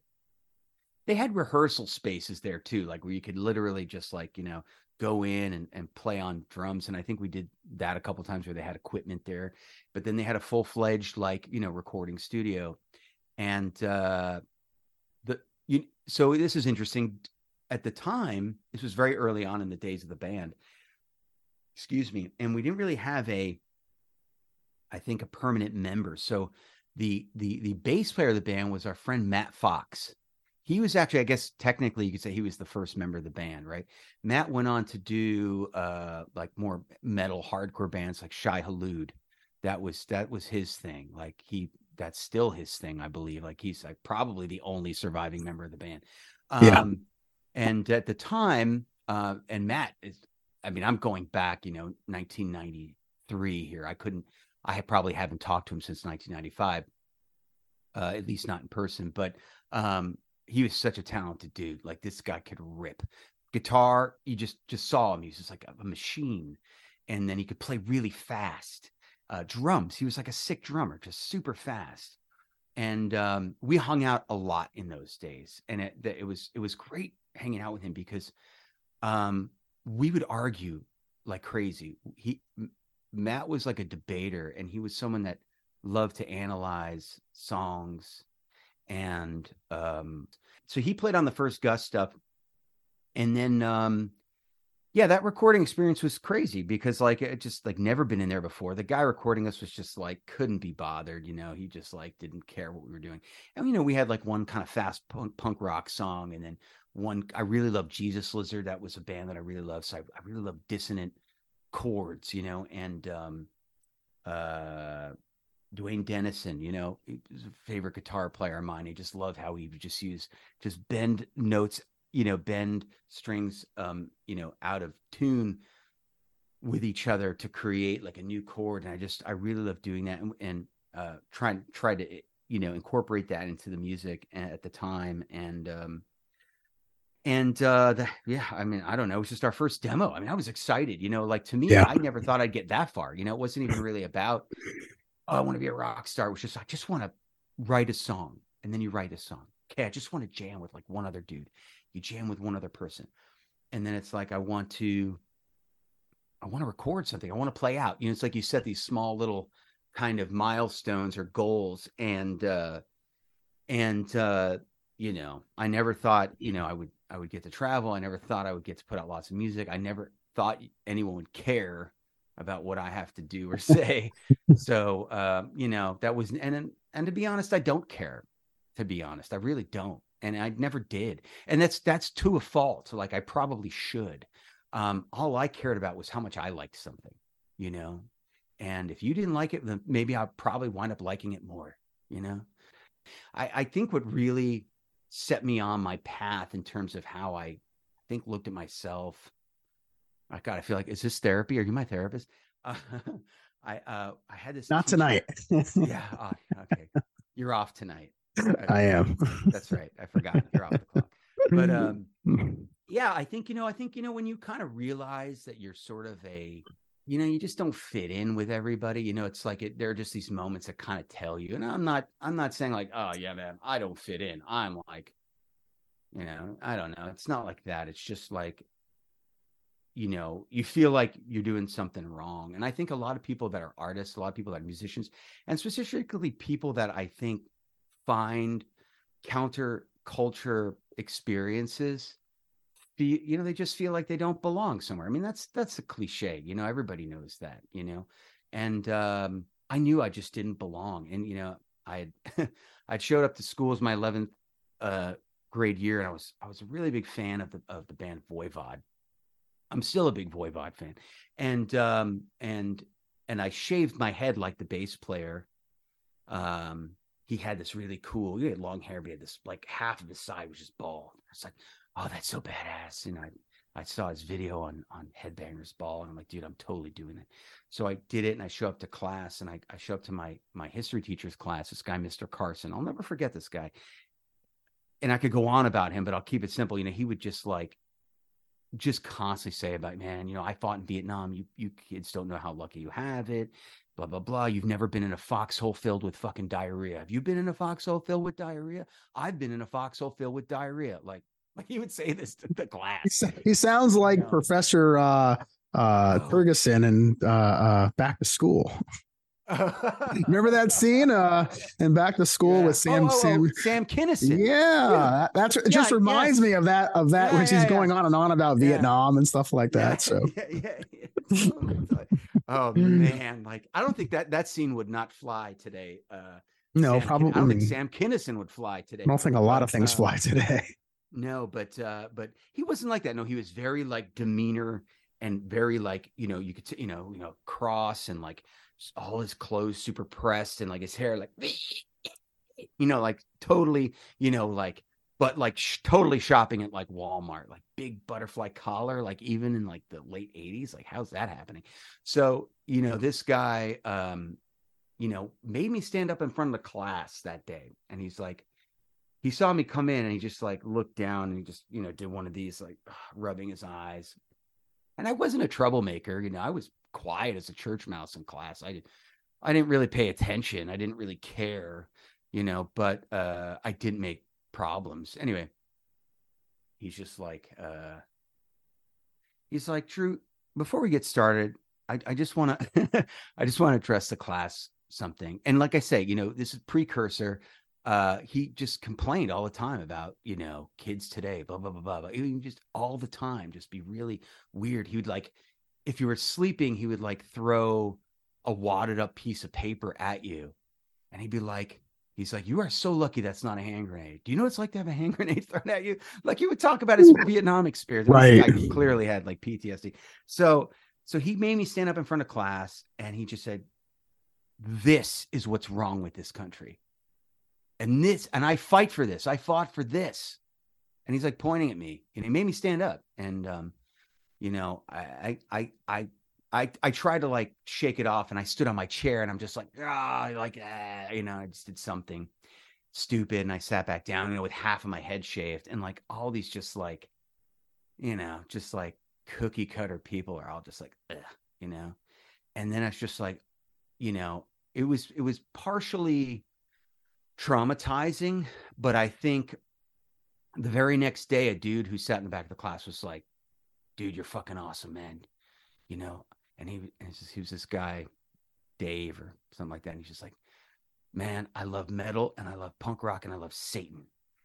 they had rehearsal spaces there too, like where you could literally just like, you know, go in and, and play on drums. And I think we did that a couple times where they had equipment there, but then they had a full fledged, like, you know, recording studio. And uh you so this is interesting. At the time, this was very early on in the days of the band. Excuse me. And we didn't really have a I think a permanent member. So the the the bass player of the band was our friend Matt Fox he was actually i guess technically you could say he was the first member of the band right matt went on to do uh like more metal hardcore bands like Shai Hulud that was that was his thing like he that's still his thing i believe like he's like probably the only surviving member of the band um Yeah. and at the time uh and matt is i mean i'm going back you know 1993 here. I couldn't. I probably haven't talked to him since 1995, uh, at least not in person. But um, he was such a talented dude. Like this guy could rip guitar. You just just saw him. He was just like a machine, and then he could play really fast. Uh, drums. He was like a sick drummer, just super fast. And um, we hung out a lot in those days, and it it was it was great hanging out with him because um, we would argue like crazy. He Matt was like a debater, and he was someone that loved to analyze songs, and um, so he played on the first Gus stuff, and then um, yeah, that recording experience was crazy because like it just like never been in there before. The guy recording us was just like couldn't be bothered, you know. He just like didn't care what we were doing, and you know we had like one kind of fast punk, punk rock song, and then one I really loved Jesus Lizard. That was a band that I really loved. So I, I really love dissonant chords, you know, and um, uh, Duane Denison, you know, favorite guitar player of mine. He just loved how he would just use just bend notes, you know, bend strings, um, you know, out of tune with each other to create like a new chord. And I just I really love doing that and, and uh, trying try to you know incorporate that into the music at the time and um and uh the, yeah i mean i don't know it was just our first demo i mean i was excited you know like to me yeah. i never thought i'd get that far you know it wasn't even really about oh, i want to be a rock star it was just i just want to write a song and then you write a song okay i just want to jam with like one other dude you jam with one other person and then it's like i want to i want to record something i want to play out you know it's like you set these small little kind of milestones or goals and uh and uh you know i never thought you know i would I would get to travel. I never thought I would get to put out lots of music. I never thought anyone would care about what I have to do or say. so, um, you know, that was, and, and to be honest, I don't care, to be honest, I really don't. And I never did. And that's, that's to a fault. So like I probably should. Um, all I cared about was how much I liked something, you know? And if you didn't like it, then maybe I'll probably wind up liking it more, you know? I, I think what really set me on my path in terms of how I think looked at myself. I God, I feel like is this therapy? Are you my therapist? Uh, I uh, I had this. Not teacher. tonight. yeah. Oh, okay. You're off tonight. I am. That's right. I forgot. You're off the clock. But um, yeah, I think you know. I think you know when you kind of realize that you're sort of a you know you just don't fit in with everybody you know it's like it, there are just these moments that kind of tell you and i'm not i'm not saying like oh yeah man i don't fit in i'm like you know i don't know it's not like that it's just like you know you feel like you're doing something wrong and i think a lot of people that are artists a lot of people that are musicians and specifically people that i think find counter culture experiences feel you know they just feel like they don't belong somewhere. I mean that's that's a cliche you know everybody knows that you know? And um i knew i just didn't belong. And you know i i'd showed up to school as my 11th uh grade year and i was i was a really big fan of the of the band voivod. I'm still a big voivod fan. And um and and i shaved my head like the bass player um he had this really cool he had long hair but he had this like half of his side was just bald it's like oh, that's so badass. And I, I saw his video on on Headbangers Ball, and I'm like, dude, I'm totally doing it. So I did it, and I show up to class, and I, I show up to my my history teacher's class. This guy, Mr. Carson, I'll never forget this guy. And I could go on about him, but I'll keep it simple. You know, he would just like, just constantly say about, man, you know, I fought in Vietnam. You you kids don't know how lucky you have it. Blah blah blah. You've never been in a foxhole filled with fucking diarrhea. Have you been in a foxhole filled with diarrhea? I've been in a foxhole filled with diarrhea. Like like he would say this to the class. He sounds like you know? Professor uh, uh, oh. Terguson and uh, uh, Back to School. Remember that scene uh in Back to School yeah. with Sam oh, oh, Sam oh, Sam Kinison. Yeah, yeah. that's it. Just yeah, reminds me of that of that yeah, which he's going on and on about Vietnam and stuff like that. So oh man, like I don't think that that scene would not fly today. Uh, no, Sam, probably. I don't think Sam Kinison would fly today. I don't think a lot of things uh, fly today. No, but uh, but he wasn't like that. No, he was very like demeanor and very like you know you could t- you know you know cross and like all his clothes super pressed and like his hair like you know like totally you know like but like sh- totally shopping at like Walmart, like big butterfly collar, like even in like the late 80s. Like, how's that happening? So, you know, this guy, um, you know, made me stand up in front of the class that day. And he's like, he saw me come in and he just like looked down and he just, you know, did one of these like rubbing his eyes. And I wasn't a troublemaker, you know, I was quiet as a church mouse in class. I I didn't really pay attention. I didn't really care, you know, but uh I didn't make problems. Anyway, he's just like uh he's like, Drew, before we get started, I, I just want to I just want to address the class something. And like I say, you know, this is precursor. Uh, he just complained all the time about, you know, kids today, blah, blah, blah, blah, blah. Would just all the time, just be really weird. He would like, if you were sleeping, he would like throw a wadded up piece of paper at you. And he'd be like, he's like, you are so lucky that's not a hand grenade. Do you know what it's like to have a hand grenade thrown at you? Like he would talk about his Vietnam experience. Right. Guy clearly had like PTSD. So, so he made me stand up in front of class and he just said, this is what's wrong with this country. And this, and I fight for this. I fought for this. And he's like pointing at me and he made me stand up. And, um, you know, I, I, I, I, I I tried to like shake it off and I stood on my chair and I'm just like, ah, like, ah, you know, I just did something stupid and I sat back down, you know, with half of my head shaved and like all these just like, you know, just like cookie cutter people are all just like, you know, and then it's just like, you know, it was, it was partially traumatizing, but I think the very next day, a dude who sat in the back of the class was like, dude, you're fucking awesome, man. You know, and he, and just, he was this guy, Dave or something like that. And he's just like, man, I love metal and I love punk rock and I love Satan.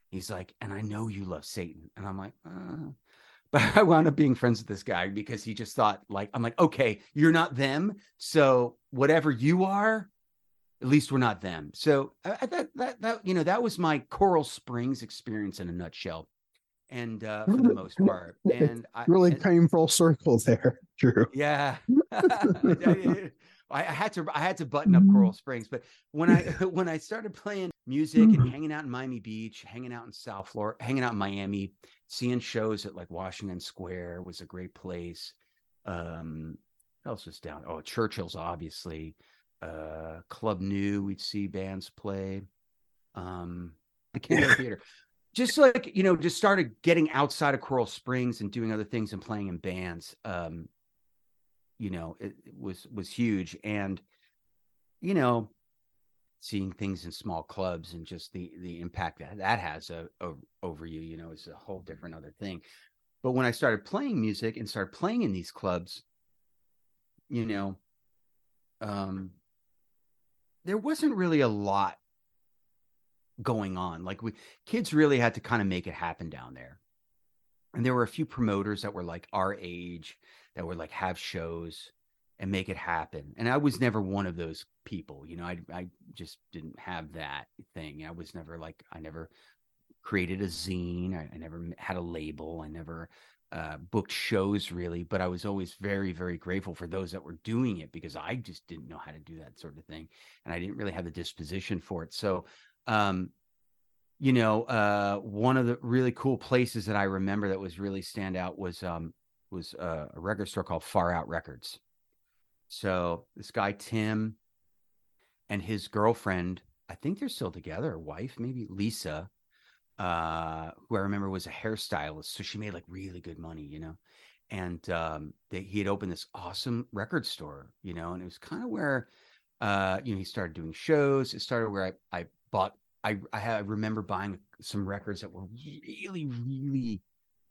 He's like, and I know you love Satan. And I'm like, uh. but I wound up being friends with this guy because he just thought like, I'm like, okay, you're not them. So whatever you are, at least we're not them. So I, that, that, that, you know, that was my Coral Springs experience in a nutshell. And uh, for the most part, and I really and, came full circle there, Drew. yeah, I, I had to I had to button up Coral Springs, but when I when I started playing music and hanging out in Miami Beach, hanging out in South Florida, hanging out in Miami, seeing shows at like Washington Square was a great place. Um, what else was down? Oh, Churchill's obviously. Uh, Club Nu, we'd see bands play. Um, the Canada Theater. Just like you know, just started getting outside of Coral Springs and doing other things and playing in bands. Um, you know it, it, was was huge and you know seeing things in small clubs and just the the impact that that has a, a, over you you know is a whole different other thing but when i started playing music and started playing in these clubs you know um there wasn't really a lot going on like we kids really had to kind of make it happen down there and there were a few promoters that were like our age that would like have shows and make it happen. And I was never one of those people, you know, I I just didn't have that thing. I was never like I never created a zine. I, I never had a label. I never uh, booked shows really, but I was always very, very grateful for those that were doing it because I just didn't know how to do that sort of thing. And I didn't really have the disposition for it. So, um, you know, uh, one of the really cool places that I remember that was really stand out was um, was a, a record store called Far Out Records. So this guy Tim and his girlfriend, I think they're still together, wife maybe Lisa, uh, who I remember was a hairstylist. So she made like really good money, you know. And um, they, he had opened this awesome record store, you know, and it was kind of where, uh, you know, he started doing shows. It started where I, I bought, I, I, I remember buying some records that were really, really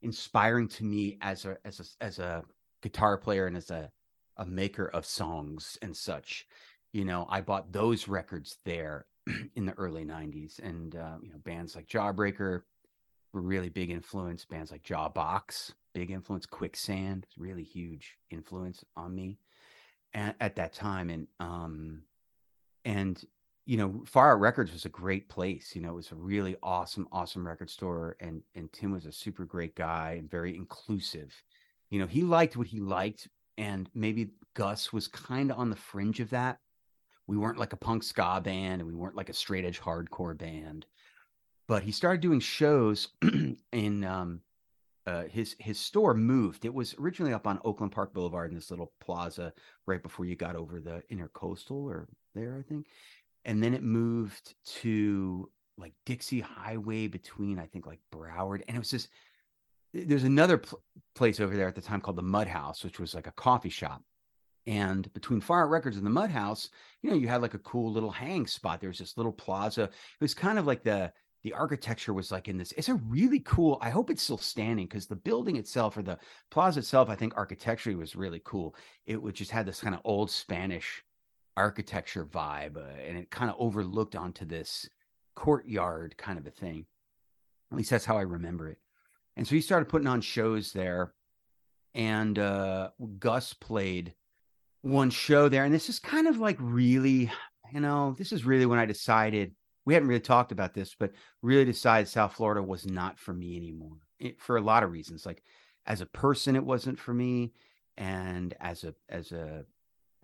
inspiring to me as a as a as a guitar player and as a a maker of songs and such. You know, I bought those records there in the early 90s and uh, you know bands like Jawbreaker were really big influence bands like Jawbox big influence Quicksand really huge influence on me at, at that time and um and you know, Far Out Records was a great place. You know, it was a really awesome, awesome record store, and and Tim was a super great guy and very inclusive. You know, he liked what he liked, and maybe Gus was kind of on the fringe of that. We weren't like a punk ska band, and we weren't like a straight edge hardcore band. but he started doing shows in um, uh, his his store moved. It was originally up on Oakland Park Boulevard in this little plaza right before you got over the intercoastal or there, I think. And then it moved to like Dixie Highway between I think like Broward, and it was just eh, there's another pl- place over there at the time called the Mud House, which was like a coffee shop. And between Out Records and the Mud House, you know, you had like a cool little hang spot. There was this little plaza. It was kind of like the the architecture was like in this. It's a really cool. I hope it's still standing because the building itself or the plaza itself, I think architecturally was really cool. It would just had this kind of old Spanish architecture vibe, uh, and it kind of overlooked onto this courtyard kind of a thing. At least that's how I remember it. And so he started putting on shows there, and uh, Gus played one show there, and this is kind of like really, you know, this is really when I decided we hadn't really talked about this, but really decided South Florida was not for me anymore it, for a lot of reasons. Like as a person, it wasn't for me, and as a as a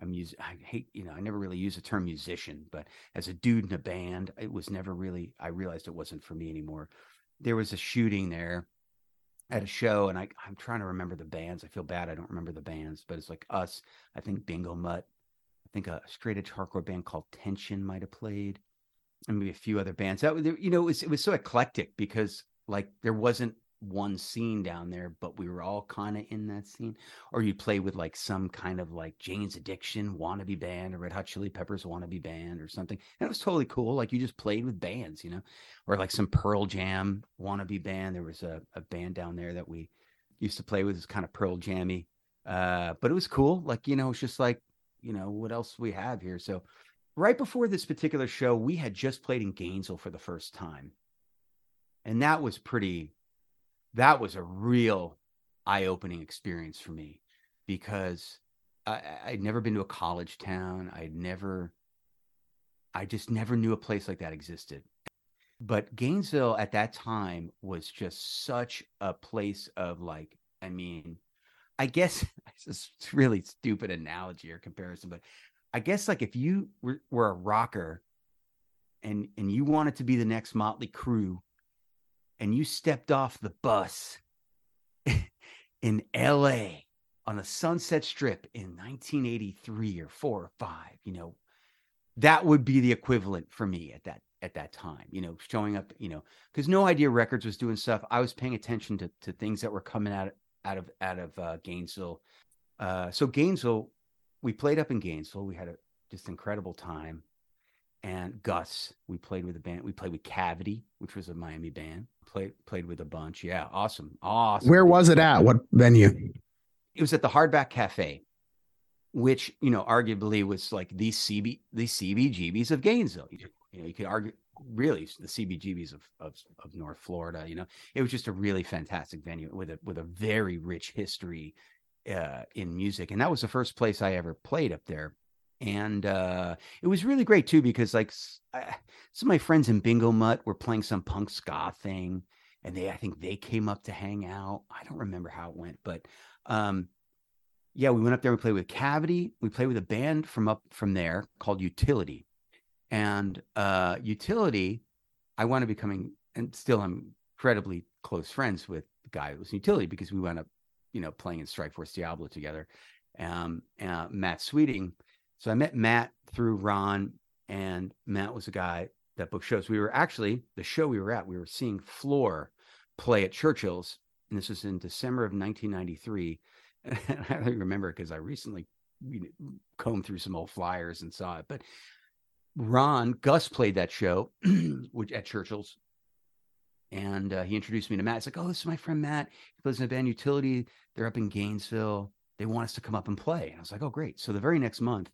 a music, I hate you know I never really use the term musician, but as a dude in a band, it was never really. I realized it wasn't for me anymore. There was a shooting there at a show, and I I'm trying to remember the bands. I feel bad I don't remember the bands, but it's like us. I think Bingo Mutt. I think a straight edge hardcore band called Tension might have played and maybe a few other bands. That you know, it was it was so eclectic because like there wasn't one scene down there, but we were all kind of in that scene. Or you'd play with like some kind of like Jane's Addiction wannabe band or Red Hot Chili Peppers wannabe band or something. And it was totally cool. Like you just played with bands, you know, or like some Pearl Jam wannabe band. There was a, a band down there that we used to play with. It's kind of Pearl Jammy. Uh, but it was cool. Like, you know, it's just like, you know, what else we have here. So right before this particular show, we had just played in Gainesville for the first time. And that was pretty, that was a real eye opening experience for me because I, I'd never been to a college town. I'd never, I just never knew a place like that existed. But Gainesville at that time was just such a place of like, I mean, I guess it's a really stupid analogy or comparison, but I guess like if you were, were a rocker and and you wanted to be the next Motley Crue and you stepped off the bus in LA on a Sunset Strip in 1983 or 4 or 5, you know, that would be the equivalent for me at that at that time, you know, showing up, you know, because No Idea Records was doing stuff. I was paying attention to to things that were coming out out of out of uh, Gainesville. Uh, so Gainesville we played up in Gainesville. We had a just incredible time. And Gus, we played with a band. We played with Cavity, which was a Miami band. Played played with a bunch. Yeah, awesome, awesome. Where was it at? What venue? It was at the Hardback Cafe, which you know arguably was like the CB the CBGBs of Gainesville. You, you know, you could argue really the CBGBs of, of of North Florida. You know, it was just a really fantastic venue with a with a very rich history uh, in music, and that was the first place I ever played up there. And uh, it was really great too because like some of my friends in Bingo Mutt were playing some punk ska thing, and they I think they came up to hang out. I don't remember how it went, but um, yeah, we went up there. We played with Cavity. We played with a band from up from there called Utility, and uh, Utility. I want to becoming and still I'm incredibly close friends with the guy who was Utility because we went up you know, playing in Strikeforce Diablo together. Um, uh, Matt Sweeting. So I met Matt through Ron, and Matt was a guy that booked shows. We were actually the show we were at. We were seeing Floor play at Churchill's, and this was in December of 1993. And I remember because I recently combed through some old flyers and saw it. But Ron Gus played that show, which at Churchill's, and uh, he introduced me to Matt. It's like, oh, this is my friend Matt. He plays in a band Utility. They're up in Gainesville. They want us to come up and play. And I was like, oh, great. So the very next month,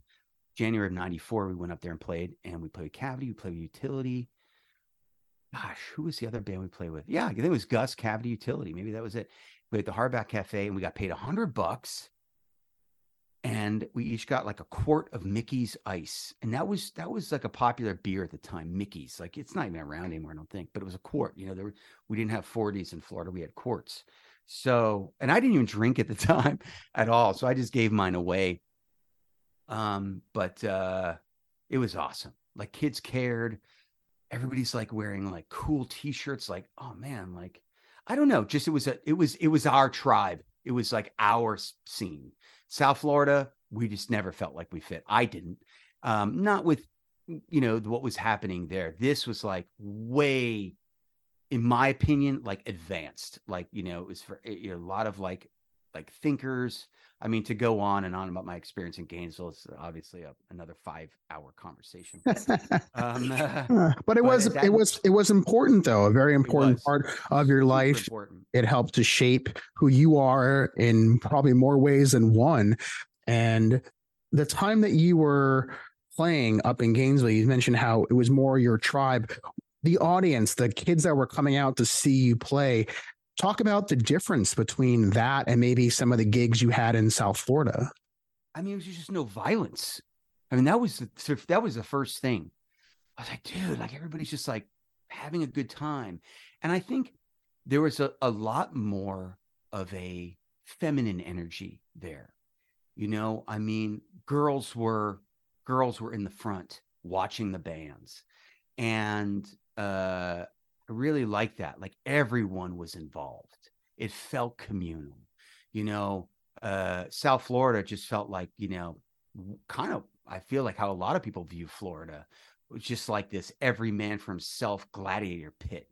January of 94, we went up there and played. And we played Cavity. We played Utility. Gosh, who was the other band we played with? Yeah, I think it was Gus Cavity Utility. Maybe that was it. We at the Hardback Cafe and we got paid a hundred bucks and we each got like a quart of Mickey's ice. And that was that was like a popular beer at the time, Mickey's. Like it's not even around anymore, I don't think, but it was a quart. You know, there were, we didn't have 40s in Florida, we had quarts. So, and I didn't even drink at the time at all. So I just gave mine away. Um, but uh it was awesome. Like kids cared. everybody's like wearing like cool t-shirts like oh man like i don't know. Just it was a it was it was our tribe. It was like our scene. South florida we just never felt like we fit. I didn't. Um not with you know what was happening there. This was like way in my opinion like advanced. Like you know it was for you know, a lot of like like thinkers I mean, to go on and on about my experience in Gainesville is obviously a, another five-hour conversation. um, uh, but it was that, it was it was important though, a very important part of your life. Important. It helped to shape who you are in probably more ways than one. And the time that you were playing up in Gainesville, you mentioned how it was more your tribe. The audience, the kids that were coming out to see you play, Talk about the difference between that and maybe some of the gigs you had in South Florida. I mean, it was just no violence. I mean, that was the, that was the first thing. I was like, dude, like everybody's just like having a good time. And I think there was a, a lot more of a feminine energy there. You know, I mean, girls were girls were in the front watching the bands. And uh I really like that. Like everyone was involved. It felt communal. You know, uh, South Florida just felt like, you know, kind of, I feel like how a lot of people view Florida, was just like this every man for himself gladiator pit,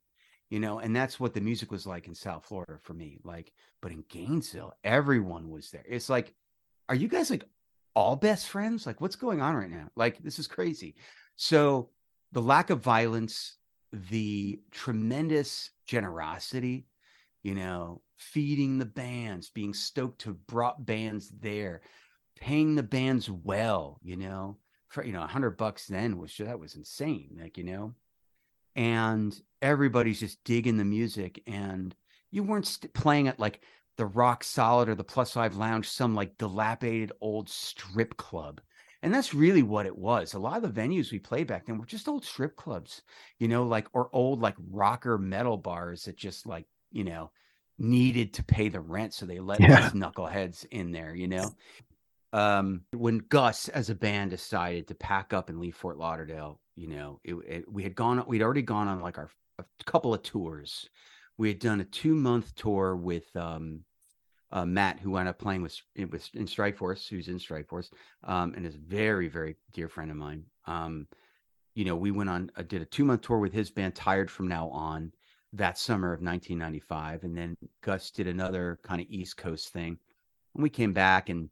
you know, and that's what the music was like in South Florida for me. Like, but in Gainesville, everyone was there. It's like, are you guys like all best friends? Like, what's going on right now? Like, this is crazy. So, the lack of violence, the tremendous generosity, you know, feeding the bands, being stoked to brought bands there, paying the bands well, you know, for you know, a hundred bucks then was that was insane, like you know, and everybody's just digging the music, and you weren't st- playing at like the Rock Solid or the Plus Five Lounge, some like dilapidated old strip club. And that's really what it was. A lot of the venues we played back then were just old strip clubs, you know, like or old like rocker metal bars that just like, you know, needed to pay the rent. So they let yeah. these knuckleheads in there, you know. Um, when Gus as a band decided to pack up and leave Fort Lauderdale, you know, it, it, we had gone, we'd already gone on like our a couple of tours. We had done a two month tour with um uh, Matt, who wound up playing with with in Strikeforce, who's in Strikeforce, um, and is very very dear friend of mine. Um, you know, we went on uh, did a two month tour with his band, Tired from Now On, that summer of 1995, and then Gus did another kind of East Coast thing, and we came back and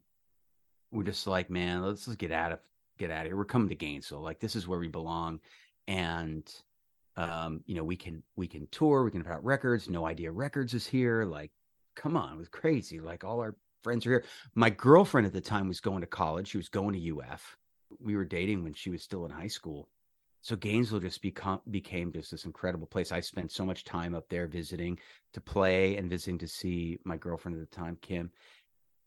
we're just like, man, let's just get out of get out of here. We're coming to Gainesville, like this is where we belong, and um, you know, we can we can tour, we can put out records. No Idea Records is here, like come on, it was crazy. Like all our friends are here. My girlfriend at the time was going to college. She was going to UF. We were dating when she was still in high school. So Gainesville just become became just this incredible place. I spent so much time up there visiting to play and visiting to see my girlfriend at the time, Kim.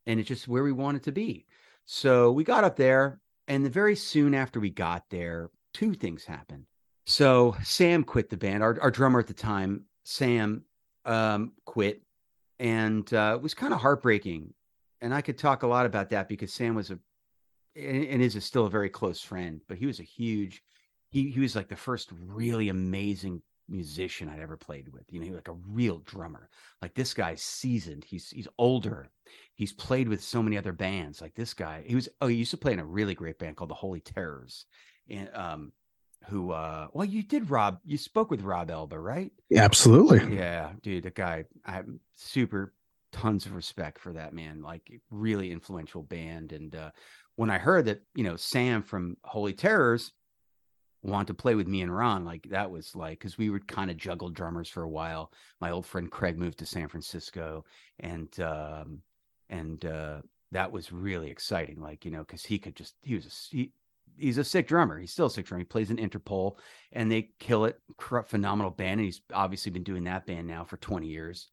And it's just where we wanted to be. So we got up there, and very soon after we got there, two things happened. So Sam quit the band. Our, our drummer at the time, Sam, um, quit and uh, it was kind of heartbreaking. And I could talk a lot about that because Sam was a and is a still a very close friend, but he was a huge. He he was like the first really amazing musician I'd ever played with. You know, like a real drummer. Like this guy's seasoned. He's he's older. He's played with so many other bands. Like this guy, he was. Oh, he used to play in a really great band called the Holy Terrors, and um, who uh well you did rob you spoke with rob elba right? Yeah, absolutely. Yeah dude the guy i have super tons of respect for that man like really influential band and uh when i heard that you know sam from holy terrors want to play with me and ron like that was like because we would kind of juggle drummers for a while. My old friend craig moved to san francisco and um and uh that was really exciting like you know because he could just he was a he, he's a sick drummer. He's still a sick drummer. He plays in Interpol, and they kill it. Phenomenal band, and he's obviously been doing that band now for twenty years.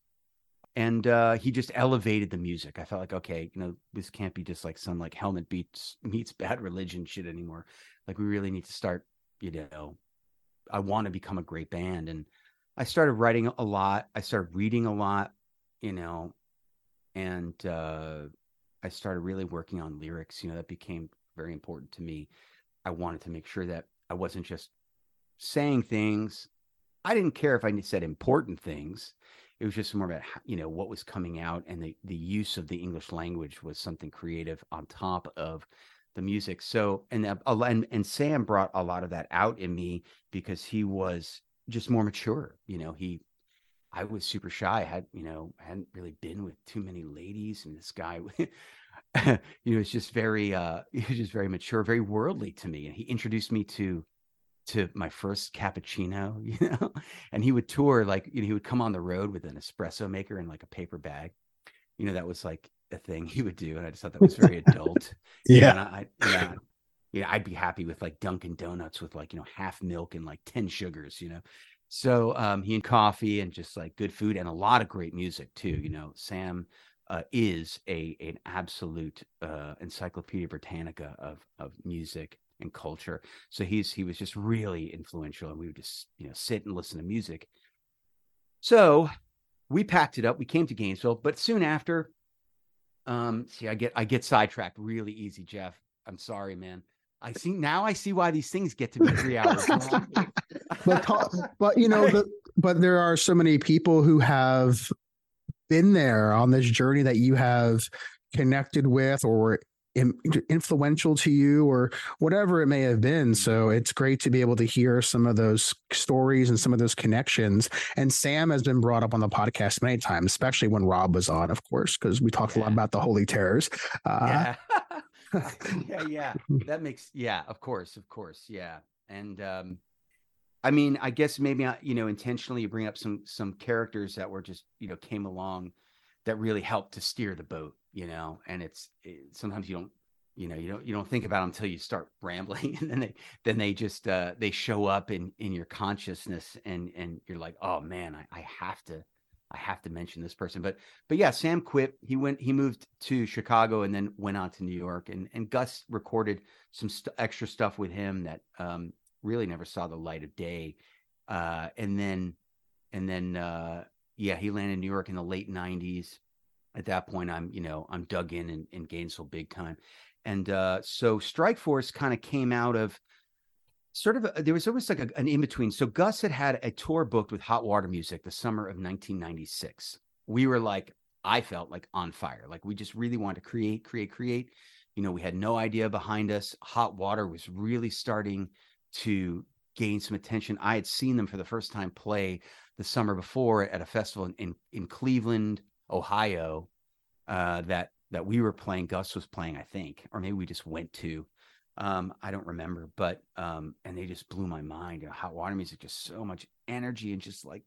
And uh, he just elevated the music. I felt like, okay, you know, this can't be just like some like Helmet Beats meets Bad Religion shit anymore. Like we really need to start. You know, I want to become a great band, and I started writing a lot. I started reading a lot. You know, and uh, I started really working on lyrics. You know, that became very important to me. I wanted to make sure that I wasn't just saying things. I didn't care if I said important things. It was just more about you know what was coming out, and the the use of the English language was something creative on top of the music. So and uh, and and Sam brought a lot of that out in me because he was just more mature. You know, he I was super shy. I had, you know, hadn't really been with too many ladies. And this guy, you know, it's just very, uh, he was just very mature, very worldly to me. And he introduced me to, to my first cappuccino, you know, and he would tour like, you know, he would come on the road with an espresso maker and like a paper bag. You know, that was like a thing he would do. And I just thought that was very adult. yeah. And I, yeah. Yeah, I'd be happy with like Dunkin' Donuts with like, you know, half milk and like 10 sugars, you know. So um, he and coffee and just like good food and a lot of great music too. You know, Sam uh, is a an absolute uh, encyclopedia Britannica of of music and culture. So he's he was just really influential, and we would just you know sit and listen to music. So we packed it up. We came to Gainesville, but soon after, um, see, I get I get sidetracked really easy, Jeff. I'm sorry, man. I see now. I see why these things get to be three hours but but you know, the, but there are so many people who have been there on this journey that you have connected with or were influential to you or whatever it may have been. So it's great to be able to hear some of those stories and some of those connections. And Sam has been brought up on the podcast many times, especially when Rob was on, of course, because we talked yeah. a lot about the Holy Terrors. Uh, yeah. yeah, yeah. That makes yeah, of course, of course, yeah. And um I mean, I guess maybe I, you know intentionally you bring up some some characters that were just you know came along that really helped to steer the boat, you know. And it's it, sometimes you don't you know you don't you don't think about them until you start rambling and then they then they just uh they show up in in your consciousness and and you're like oh man I, I have to I have to mention this person. But but yeah, Sam quit. He went. He moved to Chicago and then went on to New York. And and Gus recorded some st- extra stuff with him that um, really never saw the light of day. Uh, and then and then uh, yeah, he landed in New York in the late '90s. At that point, I'm you know I'm dug in in, in Gainesville big time. And uh, so Strikeforce kind of came out of sort of a, there was almost like a, an in between. So Gus had had a tour booked with Hot Water Music the summer of 1996. We were like, I felt like on fire. Like we just really wanted to create, create, create. You know, we had no idea behind us. Hot Water was really starting to gain some attention. I had seen them for the first time play the summer before at a festival in in, in Cleveland, Ohio. Uh, that that we were playing, Gus was playing, I think, or maybe we just went to. Um, I don't remember, but um, and they just blew my mind. You know, hot water music, just so much energy and just like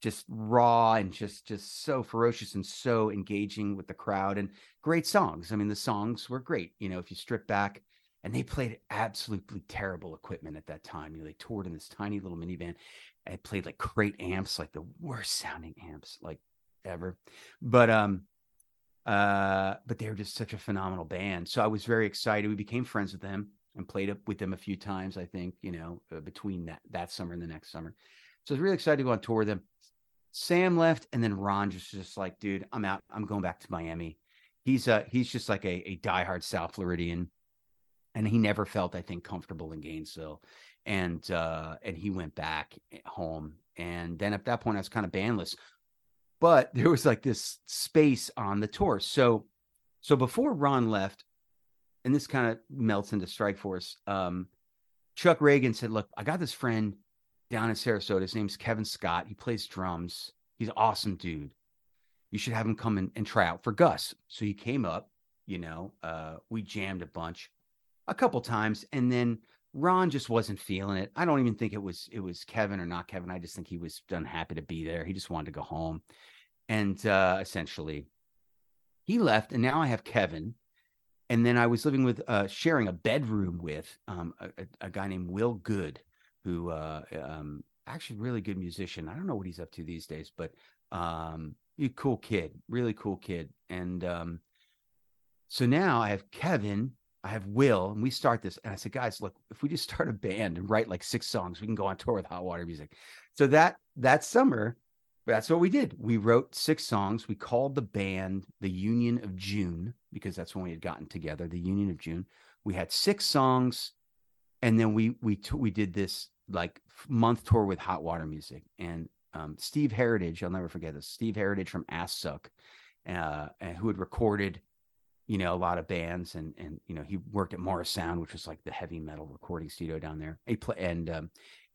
just raw and just just so ferocious and so engaging with the crowd and great songs. I mean, the songs were great. You know, if you strip back, and they played absolutely terrible equipment at that time. You know, they toured in this tiny little minivan and played like crate amps, like the worst sounding amps like ever. But um, uh, but they were just such a phenomenal band. So I was very excited. We became friends with them and played up with them a few times. I think you know uh, between that that summer and the next summer. So I was really excited to go on tour with them. Sam left, and then Ron just just like, dude, I'm out. I'm going back to Miami. He's uh he's just like a, a diehard South Floridian, and he never felt I think comfortable in Gainesville, and uh and he went back home. And then at that point, I was kind of bandless but there was like this space on the tour. So, so before Ron left, and this kind of melts into Strikeforce, um, Chuck Ragan said, "Look, I got this friend down in Sarasota. His name's Kevin Scott. He plays drums. He's an awesome dude. You should have him come in and try out for Gus." So he came up. You know, uh, we jammed a bunch, a couple times, and then Ron just wasn't feeling it. I don't even think it was it was Kevin or not Kevin. I just think he was unhappy to be there. He just wanted to go home, and uh, essentially, he left. And now I have Kevin, and then I was living with uh, sharing a bedroom with um, a, a, guy named Will Good, who uh, um, actually really good musician. I don't know what he's up to these days, but um, he cool kid, really cool kid. And um, so now I have Kevin I have Will, and we start this. And I said, guys, look, if we just start a band and write like six songs, we can go on tour with Hot Water Music. So that that summer, that's what we did. We wrote six songs. We called the band the Union of June because that's when we had gotten together. The Union of June. We had six songs, and then we we t- we did this like month tour with hot water music and um, Steve Heritage, I'll never forget this. Steve Heritage from Assück, uh, and who had recorded, you know, a lot of bands, and and you know he worked at Morrisound, which was like the heavy metal recording studio down there. He play, and um,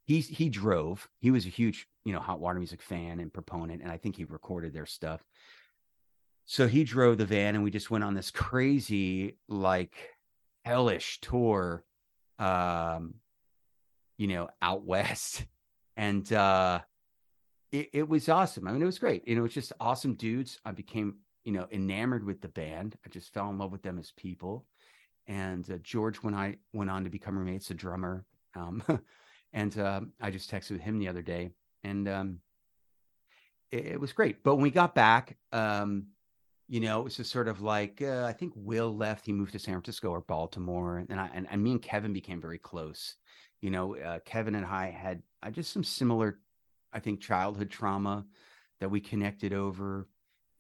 he he drove. He was a huge you know hot water music fan and proponent, and I think he recorded their stuff. So he drove the van, and we just went on this crazy like hellish tour, um, you know, out west, and uh it, it was awesome. I mean, it was great. You know, it was just awesome dudes. I became, you know, enamored with the band. I just fell in love with them as people. And uh, George, when I went on to become roommates, a drummer, um, and uh, I just texted with him the other day, and um, it, it, was great. But when we got back, um, you know, it was just sort of like uh, I think Will left. He moved to San Francisco or Baltimore, and I and, and me and Kevin became very close. You know, uh, Kevin and I had I just some similar I think, childhood trauma that we connected over.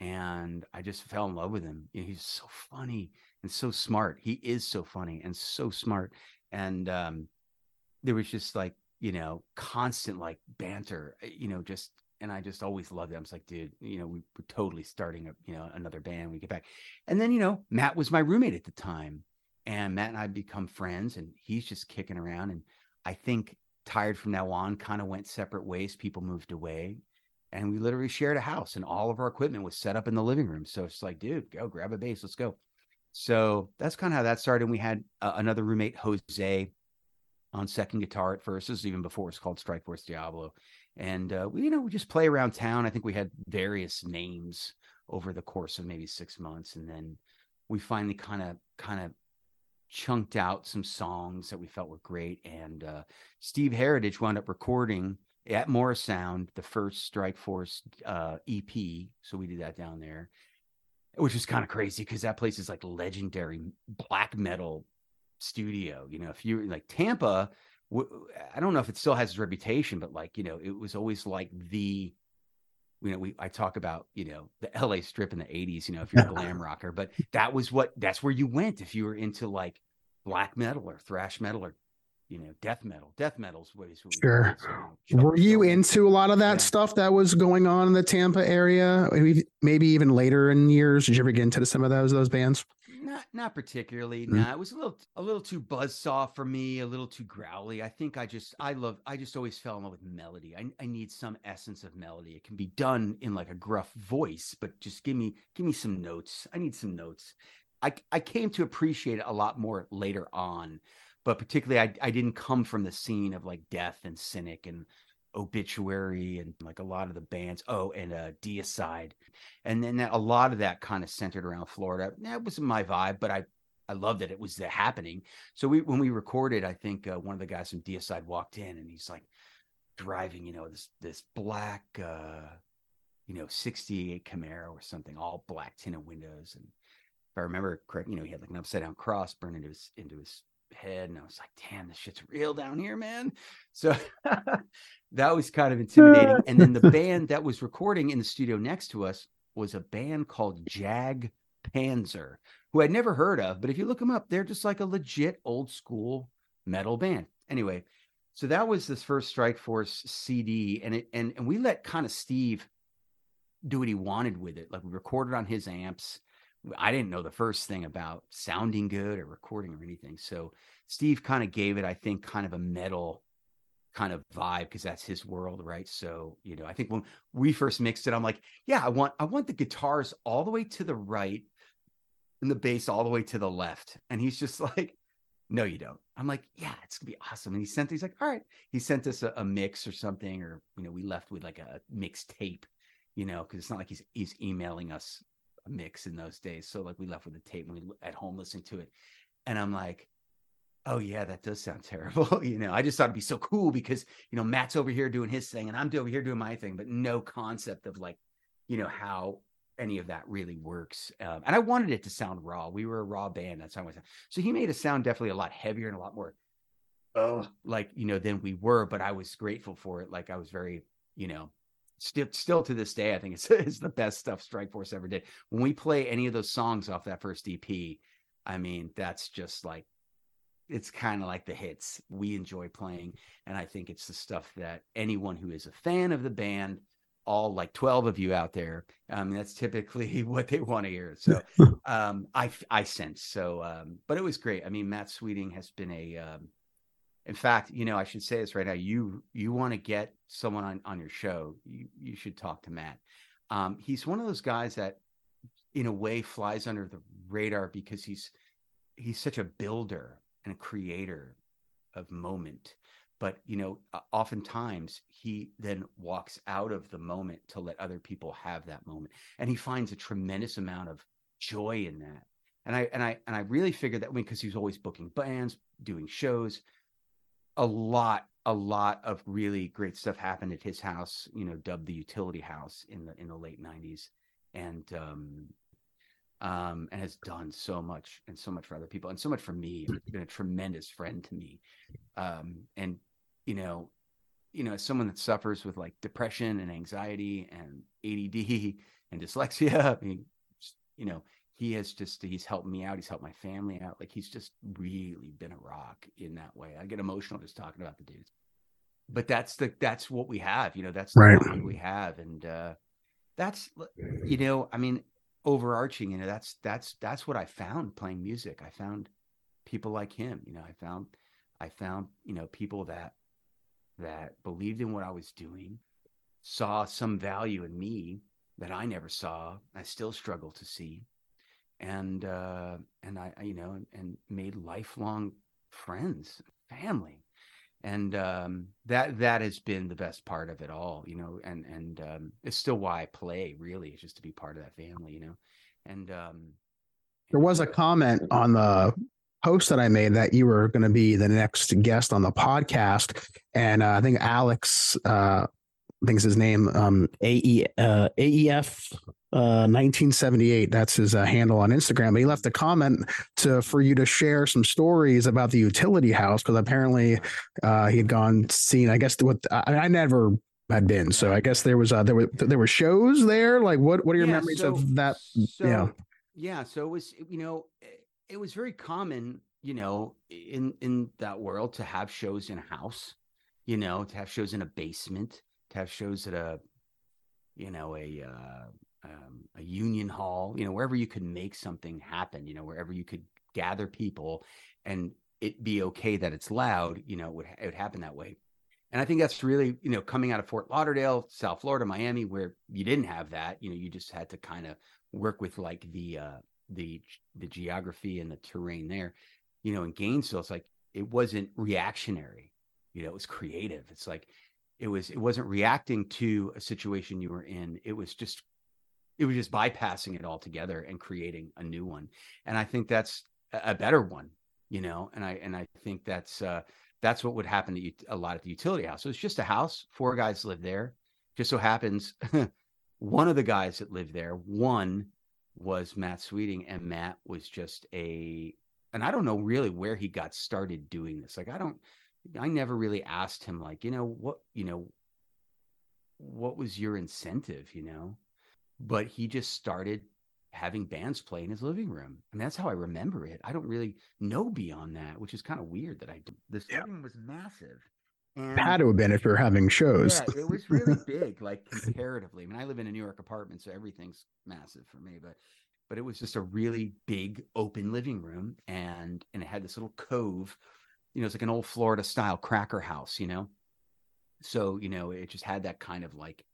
And I just fell in love with him. He's so funny and so smart. He is so funny and so smart. And um, there was just like, you know, constant like banter, eh, you know, just and I just always loved it. I was like, dude, you know, we were totally starting a, you know, another band. We get back. And then, you know, Matt was my roommate at the time. And Matt and I become friends and he's just kicking around. And I think tired from now on, kind of went separate ways. People moved away. And we literally shared a house and all of our equipment was set up in the living room. So it's like, dude, go grab a bass. Let's go. So that's kind of how that started. And we had uh, another roommate, Jose, on second guitar at first. This is even before it's called Strikeforce Diablo. And uh, we, you know, we just play around town. I think we had various names over the course of maybe six months. And then we finally kind of, kind of chunked out some songs that we felt were great. And uh, Steve Heritage wound up recording at Morrisound the first Strikeforce uh, EP. So we did that down there, which is kind of crazy because that place is like legendary black metal studio. You know, if you like Tampa, I don't know if it still has its reputation, but like, you know, it was always like the you know, we I talk about, you know, the LA strip in the 80s, you know, if you're a glam rocker, but that was what that's where you went if you were into like black metal or thrash metal or you know, death metal. Death metal's what is sure. So, Were you into a lot of that yeah. stuff that was going on in the Tampa area? Maybe, maybe even later in years. Did you ever get into some of those those bands? Not not particularly. Mm-hmm. Nah, it was a little a little too buzzsaw for me, a little too growly. I think I just I love I just always fell in love with melody. I I need some essence of melody. It can be done in like a gruff voice, but just give me give me some notes. I need some notes. I I came to appreciate it a lot more later on, but particularly I I didn't come from the scene of like Death and Cynic and obituary and like a lot of the bands. Oh and uh deicide. And then that, a lot of that kind of centered around florida. That wasn't my vibe but i i loved that it was happening. So we when we recorded i think uh, one of the guys from deicide walked in and he's like driving you know this this black uh you know 68 camaro or something all black tinted windows. And if i remember correct you know he had like an upside down cross burned into his into his head and I was like, damn, this shit's real down here, man. So that was kind of intimidating. and then the band that was recording in the studio next to us was a band called Jag Panzer, who I'd never heard of. But if you look them up, they're just like a legit old school metal band. Anyway, so that was this first Strikeforce CD, and it and and we let kind of Steve do what he wanted with it. Like we recorded on his amps I didn't know the first thing about sounding good or recording or anything. So Steve kind of gave it, I think, kind of a metal kind of vibe because that's his world, right? So, you know, I think when we first mixed it, I'm like, yeah, I want I want the guitars all the way to the right and the bass all the way to the left. And he's just like, no, you don't. I'm like, yeah, it's gonna be awesome. And he sent, he's like, all right. He sent us a, a mix or something, or you know, we left with like a mix tape, you know, because it's not like he's he's emailing us mix in those days. So like we left with the tape and we at home listening to it. And I'm like, oh yeah, that does sound terrible. you know, I just thought it'd be so cool because, you know, Matt's over here doing his thing and I'm over here doing my thing, but no concept of like, you know, how any of that really works. Um, and I wanted it to sound raw. We were a raw band. That's how I was. So he made it sound definitely a lot heavier and a lot more, oh, like, you know, than we were, but I was grateful for it. Like I was very, you know, still still to this day, I think it's, it's the best stuff Strikeforce ever did. When we play any of those songs off that first EP, I mean, that's just like it's kind of like the hits. We enjoy playing and i think it's the stuff that anyone who is a fan of the band all like 12 of you out there um that's typically what they want to hear. So um i i sense. So um but it was great. I mean matt sweeting has been a um in fact you know i should say this right now you you want to get someone on on your show you you should talk to matt. Um he's one of those guys that in a way flies under the radar because he's he's such a builder and a creator of moment. But you know oftentimes he then walks out of the moment to let other people have that moment. And he finds a tremendous amount of joy in that. And i and i and i really figured that because he's always booking bands doing shows a lot a lot of really great stuff happened at his house you know dubbed the utility house in the in the late 90s and um um, and has done so much and so much for other people and so much for me. He's been a tremendous friend to me. Um, and you know, you know, as someone that suffers with like depression and anxiety and ADD and dyslexia, I mean, you know, he has just he's helped me out. He's helped my family out. Like he's just really been a rock in that way. I get emotional just talking about the dudes. But that's the that's what we have, you know, that's the right. we have. And uh that's you know, I mean, overarching you know that's that's that's what i found playing music i found people like him you know i found i found you know people that that believed in what i was doing saw some value in me that i never saw i still struggle to see and uh and i you know and, made lifelong friends family and um, that that has been the best part of it all, you know. And and um, it's still why I play. Really, is just to be part of that family, you know. And um, there was a comment on the post that I made that you were going to be the next guest on the podcast, and uh, I think Alex, uh, I think is his name, um, AE, uh, AEF 1978. Uh, That's his uh, handle on Instagram. But he left a comment to for you to share some stories about the utility house because apparently uh, he had gone seen. I guess what I, I, never had been, so I guess there was uh, there were there were shows there. Like what what are your yeah, memories so, of that? So, yeah, yeah. So it was you know it was very common you know in in that world to have shows in a house, you know, to have shows in a basement, to have shows at a you know a uh, um, a union hall, you know, wherever you could make something happen, you know, wherever you could gather people and it be okay that it's loud, you know, it would, it would happen that way. And I think that's really, you know, coming out of Fort Lauderdale, South Florida, Miami, where you didn't have that, you know, you just had to kind of work with like the, uh, the, the geography and the terrain there, you know, in Gainesville, it's like, it wasn't reactionary, you know, it was creative. It's like, it was, it wasn't reacting to a situation you were in. It was just it was just bypassing it altogether and creating a new one. And i think that's a better one you know and i and i think that's uh that's what would happen to you a lot at the utility house. So it's just a house four guys live there. Just so happens one of the guys that lived there one was matt sweeting and matt was just a and i don't know really where he got started doing this. Like i don't i never really asked him like you know what you know what was your incentive you know but he just started having bands play in his living room. I mean, that's how I remember it. I don't really know beyond that, which is kind of weird that I did. This yeah. was massive. And had to have been if you're having shows. Yeah, it was really big, like comparatively. I mean, I live in a New York apartment, so everything's massive for me, but but it was just a really big open living room and and it had this little cove, you know, it's like an old Florida style cracker house, you know. So, you know, it just had that kind of like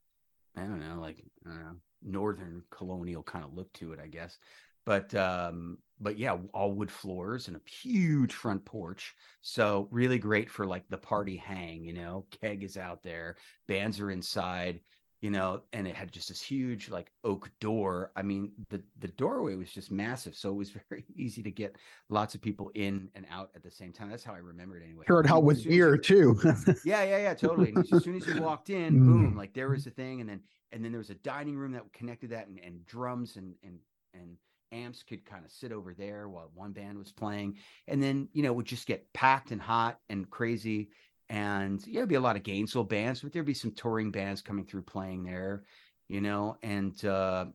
I don't know, like I don't know, northern colonial kind of look to it, I guess. But um, but yeah, all wood floors and a huge front porch. So really great for like the party hang, you know, keg is out there, bands are inside, you know, and it had just this huge like oak door. I mean, the the doorway was just massive, so it was very easy to get lots of people in and out at the same time. That's how I remember it anyway. Sure, it helped with beer too. yeah, yeah, yeah, totally. And as soon as you walked in, boom, mm. like there was a thing, and then and then there was a dining room that connected that and, and drums and and and amps could kind of sit over there while one band was playing and then you know would just get packed and hot and crazy and yeah there'd be a lot of gainesville bands but there'd be some touring bands coming through playing there you know and uh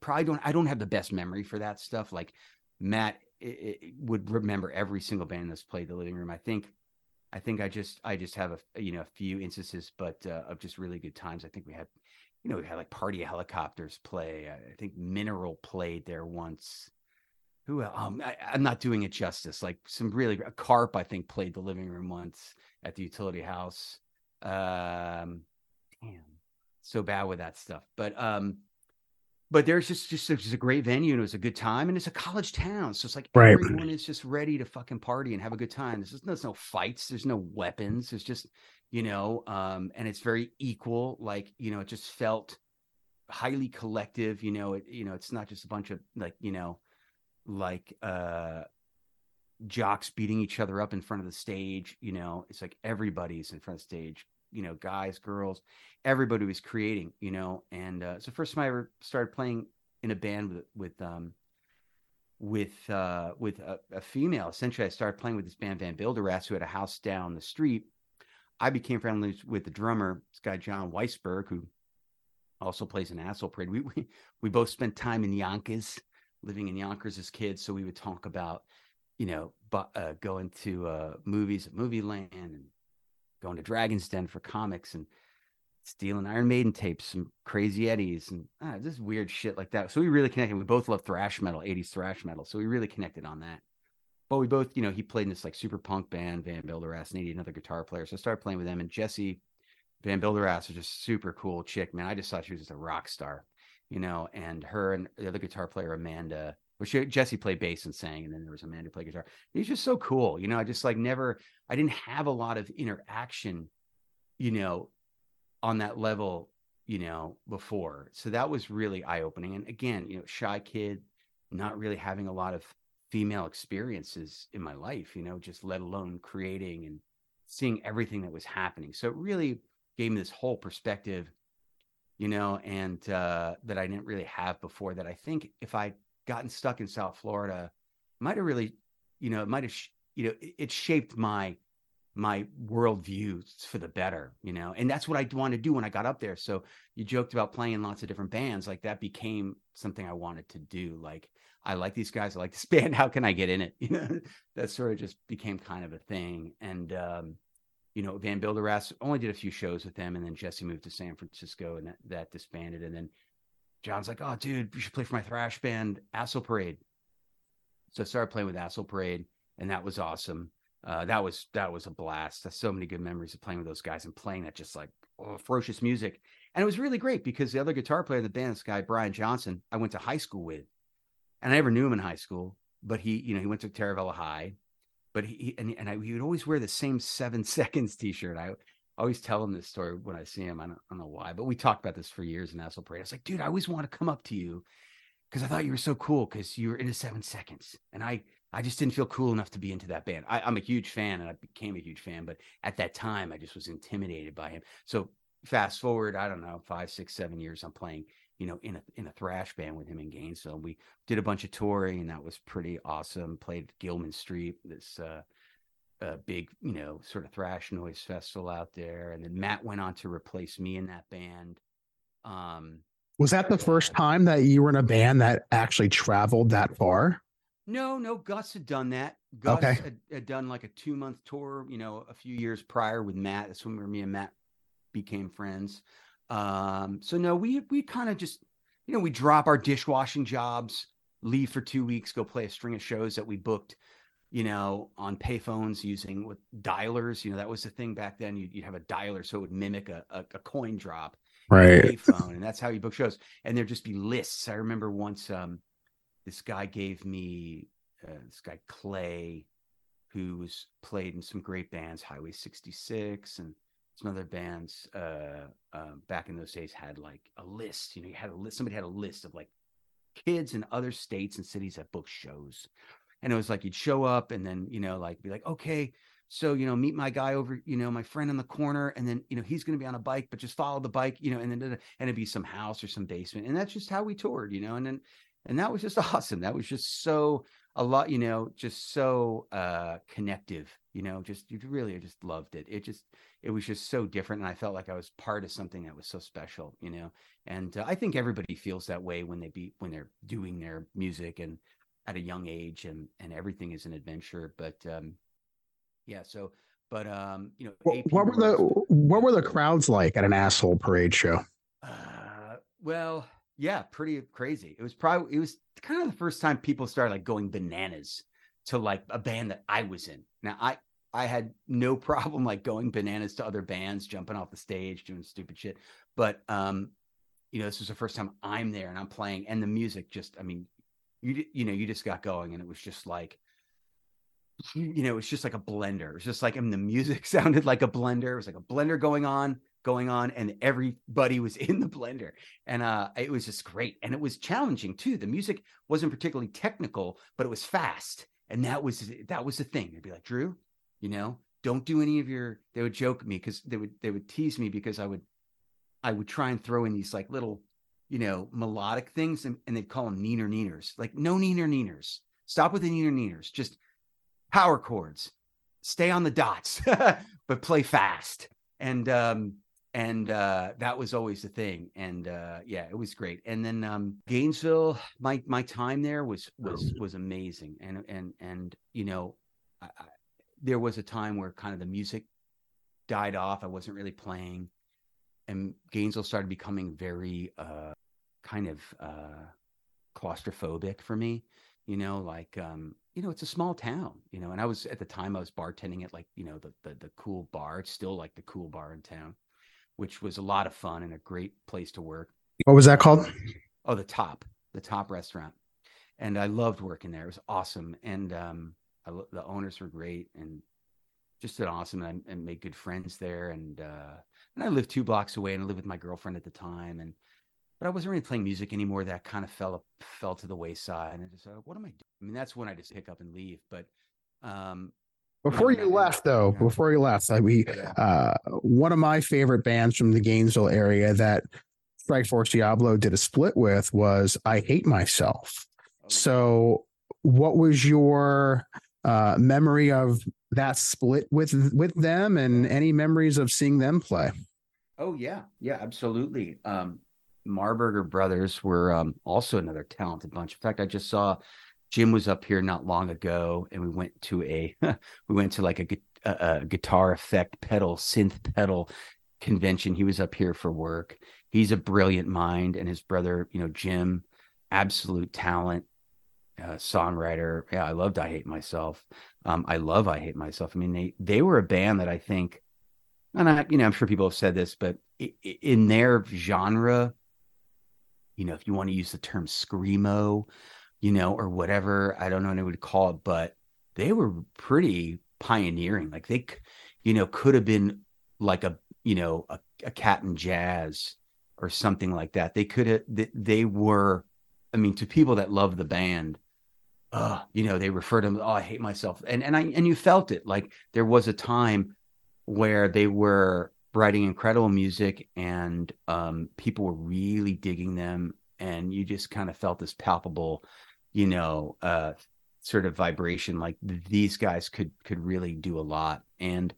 probably don't i don't have the best memory for that stuff like matt it, it would remember every single band that's played the living room. I think, I think I just I just have a you know a few instances, but uh, of just really good times. I think we had, you know, we had like Party Helicopters play. I think Mineral played there once. Who um I, am not doing it justice. Like some really a carp I think played the living room once at the utility house. Um, damn, so bad with that stuff. But um, but there's just just it's a great venue and it was a good time and it's a college town so it's like right. everyone is just ready to fucking party and have a good time there's, there's no fights there's no weapons there's just you know um and it's very equal like you know it just felt highly collective you know it you know it's not just a bunch of like you know like uh jocks beating each other up in front of the stage you know? It's like everybody's in front of stage you know guys girls everybody was creating you know? And uh, the first time i ever started playing in a band with with um with uh with a, a female. Essentially i started playing with this band Vanbuilderass, who had a house down the street. I became friendly with the drummer this guy john weisberg who also plays in asshole parade. We, we we both spent time in yonkers living in yonkers as kids so we would talk about you know but uh, going to uh movies at movie land and going to Dragon's Den for comics and stealing Iron Maiden tapes, some crazy Eddies, and ah, just weird shit like that. So we really connected. We both love thrash metal, 80s thrash metal. So we really connected on that. But we both, you know, he played in this like super punk band, Vanbuilderass, and he needed another guitar player. So I started playing with them. And Jesse Vanbuilderass was just super cool chick, man. I just thought she was just a rock star, you know, and her and the other guitar player, Amanda, which uh, Jesse played bass and sang, and then there was Amanda play guitar. He's just so cool, you know. I just like never, I didn't have a lot of interaction, you know, on that level, you know, before. So that was really eye opening. And again, you know, shy kid, not really having a lot of female experiences in my life, you know, just let alone creating and seeing everything that was happening. So it really gave me this whole perspective, you know, and uh, that I didn't really have before. That I think if I gotten stuck in South Florida might have really, you know, it might have, you know, it, it shaped my my worldview for the better, you know, and that's what I wanted to do when I got up there. So you joked about playing in lots of different bands, like that became something I wanted to do. Like I like these guys, I like this band. How can I get in it? You know, that sort of just became kind of a thing. And um, you know, Vanbuilderass only did a few shows with them, and then Jesse moved to San Francisco, and that, that disbanded. And then John's like, oh, dude, you should play for my thrash band, Asshole Parade. So I started playing with Asshole Parade, and that was awesome. Uh, that was that was a blast. That's so many good memories of playing with those guys and playing that just like oh, ferocious music. And it was really great because the other guitar player in the band, this guy Brian Johnson, I went to high school with, and I never knew him in high school, but he, you know, he went to Taravella High, but he and and I, he would always wear the same seven seconds T-shirt. I always tell him this story when I see him. I don't, I don't know why, but we talked about this for years in Asshole Parade. I was like, dude, I always want to come up to you because I thought you were so cool because you were into seven seconds. And I, I just didn't feel cool enough to be into that band. I, I'm a huge fan and I became a huge fan, but at that time I just was intimidated by him. So fast forward, I don't know, five, six, seven years, I'm playing, you know, in a in a thrash band with him in Gainesville. We did a bunch of touring and that was pretty awesome. Played Gilman Street, this uh a big, you know, sort of thrash noise festival out there. And then Matt went on to replace me in that band. Um, was that the first time that you were in a band that actually traveled that far? No, no. Gus had done that. Gus okay. had, had, done like a two month tour, you know, a few years prior with Matt. That's when me and Matt became friends. Um, so no, we we kind of just, you know, we drop our dishwashing jobs, leave for two weeks, go play a string of shows that we booked you know, on payphones using with dialers. You know, that was the thing back then. You'd, you'd have a dialer so it would mimic a, a, a coin drop. Right. Payphone, and that's how you book shows. And there'd just be lists. I remember once um, this guy gave me uh, this guy Clay, who was played in some great bands, Highway 66 and some other bands uh, uh, back in those days had like a list. You know, you had a list. Somebody had a list of like kids in other states and cities that book shows and it was like you'd show up and then you know like be like okay so you know meet my guy over you know my friend in the corner and then you know he's going to be on a bike but just follow the bike you know and then and it'd be some house or some basement and that's just how we toured you know and then and that was just awesome that was just so a lot you know just so uh connective you know just you really I just loved it. It just it was just so different and i felt like i was part of something that was so special you know? And uh, i think everybody feels that way when they be when they're doing their music and at a young age and and everything is an adventure but um yeah so but um you know what, what were the what were the crowds like at an asshole parade show? Uh, well yeah pretty crazy. It was probably it was kind of the first time people started like going bananas to like a band that i was in. Now i i had no problem like going bananas to other bands jumping off the stage doing stupid shit. But um you know this was the first time i'm there and i'm playing and the music just i mean you you know you just got going and it was just like you know it's just like a blender. It was just like I mean the music sounded like a blender. It was like a blender going on going on and everybody was in the blender. And uh it was just great. And it was challenging too. The music wasn't particularly technical but it was fast. And that was that was the thing. They'd be like drew you know don't do any of your they would joke me because they would they would tease me because i would i would try and throw in these like little you know, melodic things and, and they'd call them neener neeners. Like no neener neeners. Stop with the neener neeners. Just power chords. Stay on the dots, but play fast. And um and uh that was always the thing. And uh yeah, it was great. And then um Gainesville, my my time there was was was amazing. And and and you know, I, there was a time where kind of the music died off. I wasn't really playing and Gainesville started becoming very uh, kind of uh, claustrophobic for me. You know, like um, you know, it's a small town. You know, and I was at the time I was bartending at like you know the the, the cool bar. It's still like the cool bar in town, which was a lot of fun and a great place to work. What was that called? Oh, the top, the top restaurant, and I loved working there. It was awesome, and um, I, the owners were great and just an awesome, and, and made good friends there, and uh, and I lived two blocks away and I lived with my girlfriend at the time. And, but I wasn't really playing music anymore. That kind of fell, fell to the wayside. And I just, uh, what am I doing? I mean, that's when I just pick up and leave. But, um, before you left, though, before you left, we uh, one of my favorite bands from the Gainesville area that Strikeforce Diablo did a split with was I Hate Myself. Oh, so, what was your uh, memory of that split with with them, and any memories of seeing them play? Oh yeah, yeah, absolutely. Um, Marburger Brothers were um, also another talented bunch. In fact, I just saw Jim was up here not long ago, and we went to a we went to like a, a, a guitar effect pedal synth pedal convention. He was up here for work. He's a brilliant mind, and his brother, you know, Jim, absolute talent, uh, songwriter. Yeah, I loved I Hate Myself. Um, I love I Hate Myself. I mean, they they were a band that I think and I, you know, I'm sure people have said this, but in their genre, you know, if you want to use the term screamo, you know, or whatever, I don't know what I would call it, but they were pretty pioneering. Like they, you know, could have been like a, you know, a, a Cap'n Jazz or something like that. They could have, they, they were, I mean, to people that love the band, uh, you know, they refer to them, oh, I hate myself. And and I and you felt it. Like there was a time where they were writing incredible music and um, people were really digging them and you just kind of felt this palpable you know uh, sort of vibration like these guys could could really do a lot and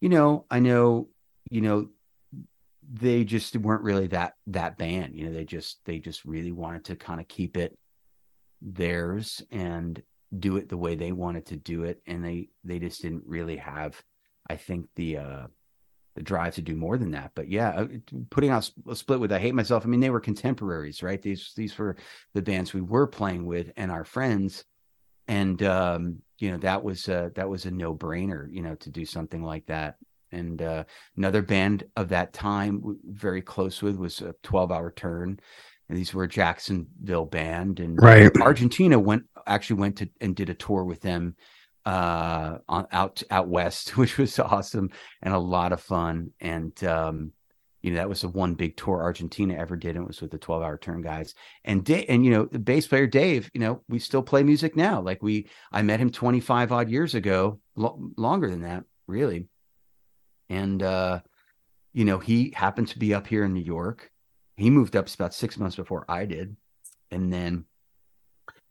you know i know you know they just weren't really that that band you know they just they just really wanted to kind of keep it theirs and do it the way they wanted to do it and they they just didn't really have I think the uh, the drive to do more than that. But yeah, uh, putting out a split with I Hate Myself. I mean, they were contemporaries, right? These these were the bands we were playing with and our friends, and um, you know that was uh, that was a no brainer, you know, to do something like that. And uh, another band of that time, very close with, was a Twelve Hour Turn. And these were a Jacksonville band, and right. Argentina went actually went to and did a tour with them uh on out out west which was awesome and a lot of fun. And um you know that was the one big tour argentina ever did and it was with the 12 hour turn guys. And Da- and you know the bass player dave you know we still play music now. Like we i met him 25 odd years ago lo- longer than that really. And uh you know he happened to be up here in new york he moved up about six months before i did and then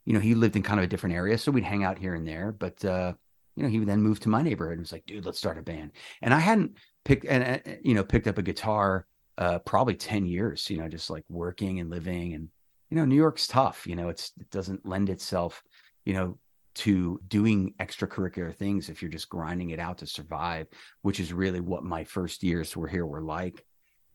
you know, he lived in kind of a different area, so we'd hang out here and there. But uh, you know, he then moved to my neighborhood and was like, "Dude, let's start a band." And I hadn't picked and uh, you know picked up a guitar uh, probably ten years. You know, just like working and living, and you know, New York's tough. You know, it's it doesn't lend itself. you know, to doing extracurricular things if you're just grinding it out to survive, which is really what my first years were here were like.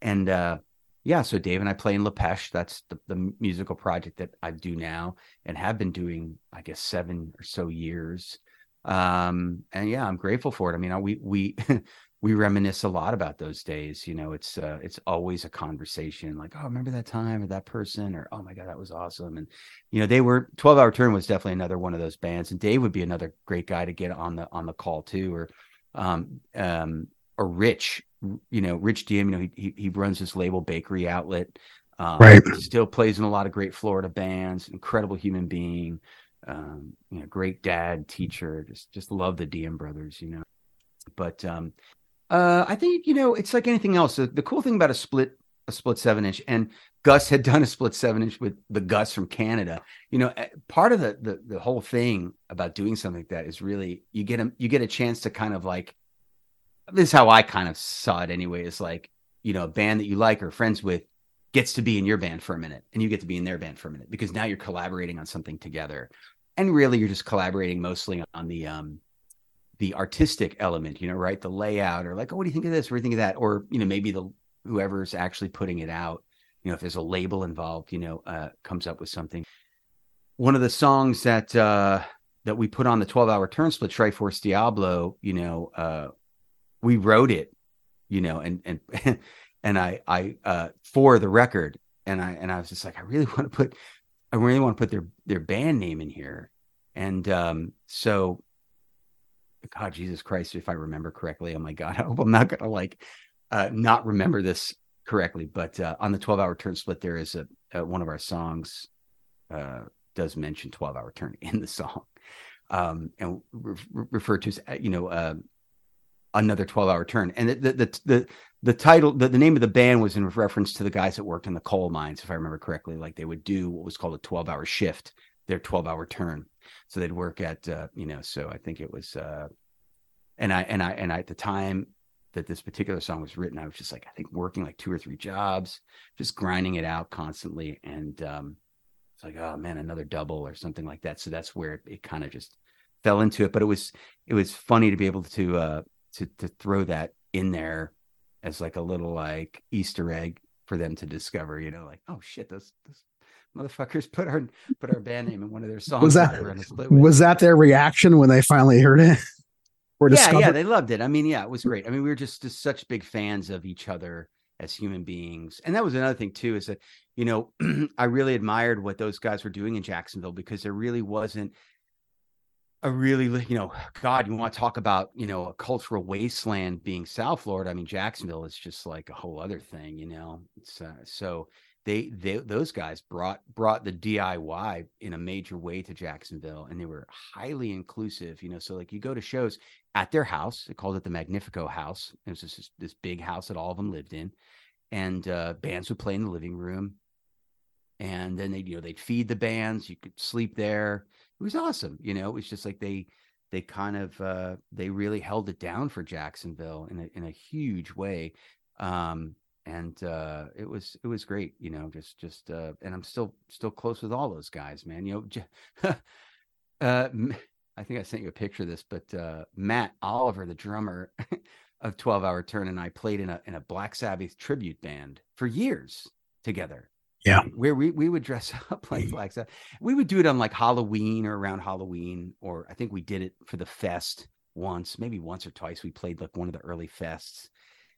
And uh, yeah, so Dave and I play in LaPeche. That's the, the musical project that I do now and have been doing, I guess, seven or so years. Um, and yeah, I'm grateful for it. I mean, we we we reminisce a lot about those days. You know, it's uh, it's always a conversation like, oh, remember that time or that person, or oh my god, that was awesome. And you know, they were 12 Hour Turn was definitely another one of those bands, and Dave would be another great guy to get on the on the call too, or um um or Rich, you know, Rich Diem. You know, he he, he runs this label Bakery Outlet. Um, right. Still plays in a lot of great Florida bands. Incredible human being. Um, you know, great dad, teacher. Just just love the Diem brothers. You know, but um uh, I think you know it's like anything else. The, the, cool thing about a split a split seven inch, and Gus had done a split seven inch with the Gus from Canada. You know, eh, part of the the, the whole thing about doing something like that is really you get a you get a chance to kind of like this is how I kind of saw it anyway. Is like you know a band that you like or friends with gets to be in your band for a minute, and you get to be in their band for a minute because now you're collaborating on something together, and really you're just collaborating mostly on the um the artistic element, you know, right? The layout or like, oh, what do you think of this? What do you think of that? Or, you know, maybe the whoever's actually putting it out, you know, if there's a label involved, you know, uh, comes up with something. One of the songs that uh that we put on the 12 hour turn split, Strikeforce Diablo, you know, uh we wrote it, you know, and and and I I uh for the record, and I and I was just like, I really want to put I really want to put their their band name in here. And um so God, Jesus Christ, if I remember correctly. Oh my God, I hope I'm not gonna like uh, not remember this correctly. But uh, on the 12 hour turn split, there is a, a one of our songs uh, does mention 12 hour turn in the song, um, and re- referred to as uh, you know uh, another 12 hour turn. And the the the the title, the, the name of the band was in reference to the guys that worked in the coal mines, if I remember correctly. Like they would do what was called a 12 hour shift, their 12 hour turn so they'd work at uh, you know so i think it was uh and i and i and I, at the time that this particular song was written i was just like i think working like two or three jobs just grinding it out constantly and um it's like oh man another double or something like that so that's where it, it kind of just fell into it but it was it was funny to be able to uh to to throw that in there as like a little like easter egg for them to discover you know like oh shit those, those motherfuckers put our put our band name in one of their songs. Was that was that their reaction when they finally heard it? or yeah, discovered? yeah, they loved it. I mean, yeah, it was great. I mean, we were just, just such big fans of each other as human beings, and that was another thing too. Is that you know I really admired what those guys were doing in Jacksonville because there really wasn't a really you know god you want to talk about you know a cultural wasteland being south florida i mean jacksonville is just like a whole other thing you know? Uh, so they they those guys brought brought the DIY in a major way to Jacksonville and they were highly inclusive you know? So like you go to shows at their house they called it the Magnifico house it was just this big house that all of them lived in and uh, bands would play in the living room and then they you know they'd feed the bands you could sleep there it was awesome you know it was just like they they kind of uh, they really held it down for Jacksonville in a in a huge way um and uh, it was it was great you know just just uh, and i'm still still close with all those guys man you know uh, i think i sent you a picture of this but uh, matt oliver the drummer of 12 hour turn and i played in a in a black sabbath tribute band for years together yeah where we, we would dress up like black sabbath we would do it on like halloween or around halloween or i think we did it for the fest once maybe once or twice we played like one of the early fests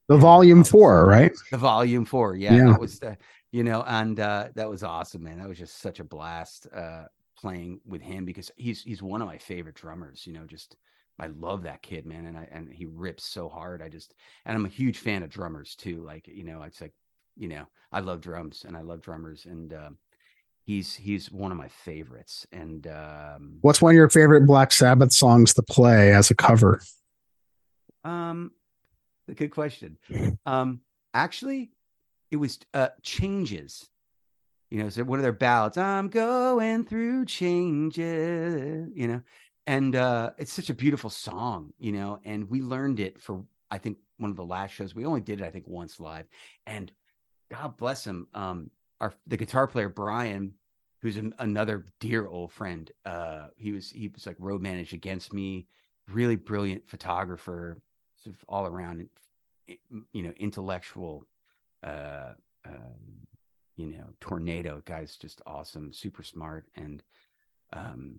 the volume four, right? The volume four, yeah, yeah. That was the, you know, and uh, that was awesome, man. That was just such a blast uh, playing with him because he's he's one of my favorite drummers. You know, just I love that kid, man, and I and he rips so hard. I just and I'm a huge fan of drummers too. Like you know, it's like you know, I love drums and I love drummers, and uh, he's he's one of my favorites. And um, what's one of your favorite Black Sabbath songs to play as a cover? Um, Good question. Um, actually, it was uh, changes. You know, so one of their ballads. I'm going through changes. You know, and uh, it's such a beautiful song. You know, and we learned it for I think one of the last shows. We only did it I think once live, and God bless him. Um, our the guitar player Brian who's an, another dear old friend. Uh, he was he was like road managed against me, really brilliant photographer, sort of all around, you know, intellectual, uh, um, you know, tornado. Guy's just awesome, super smart, and um,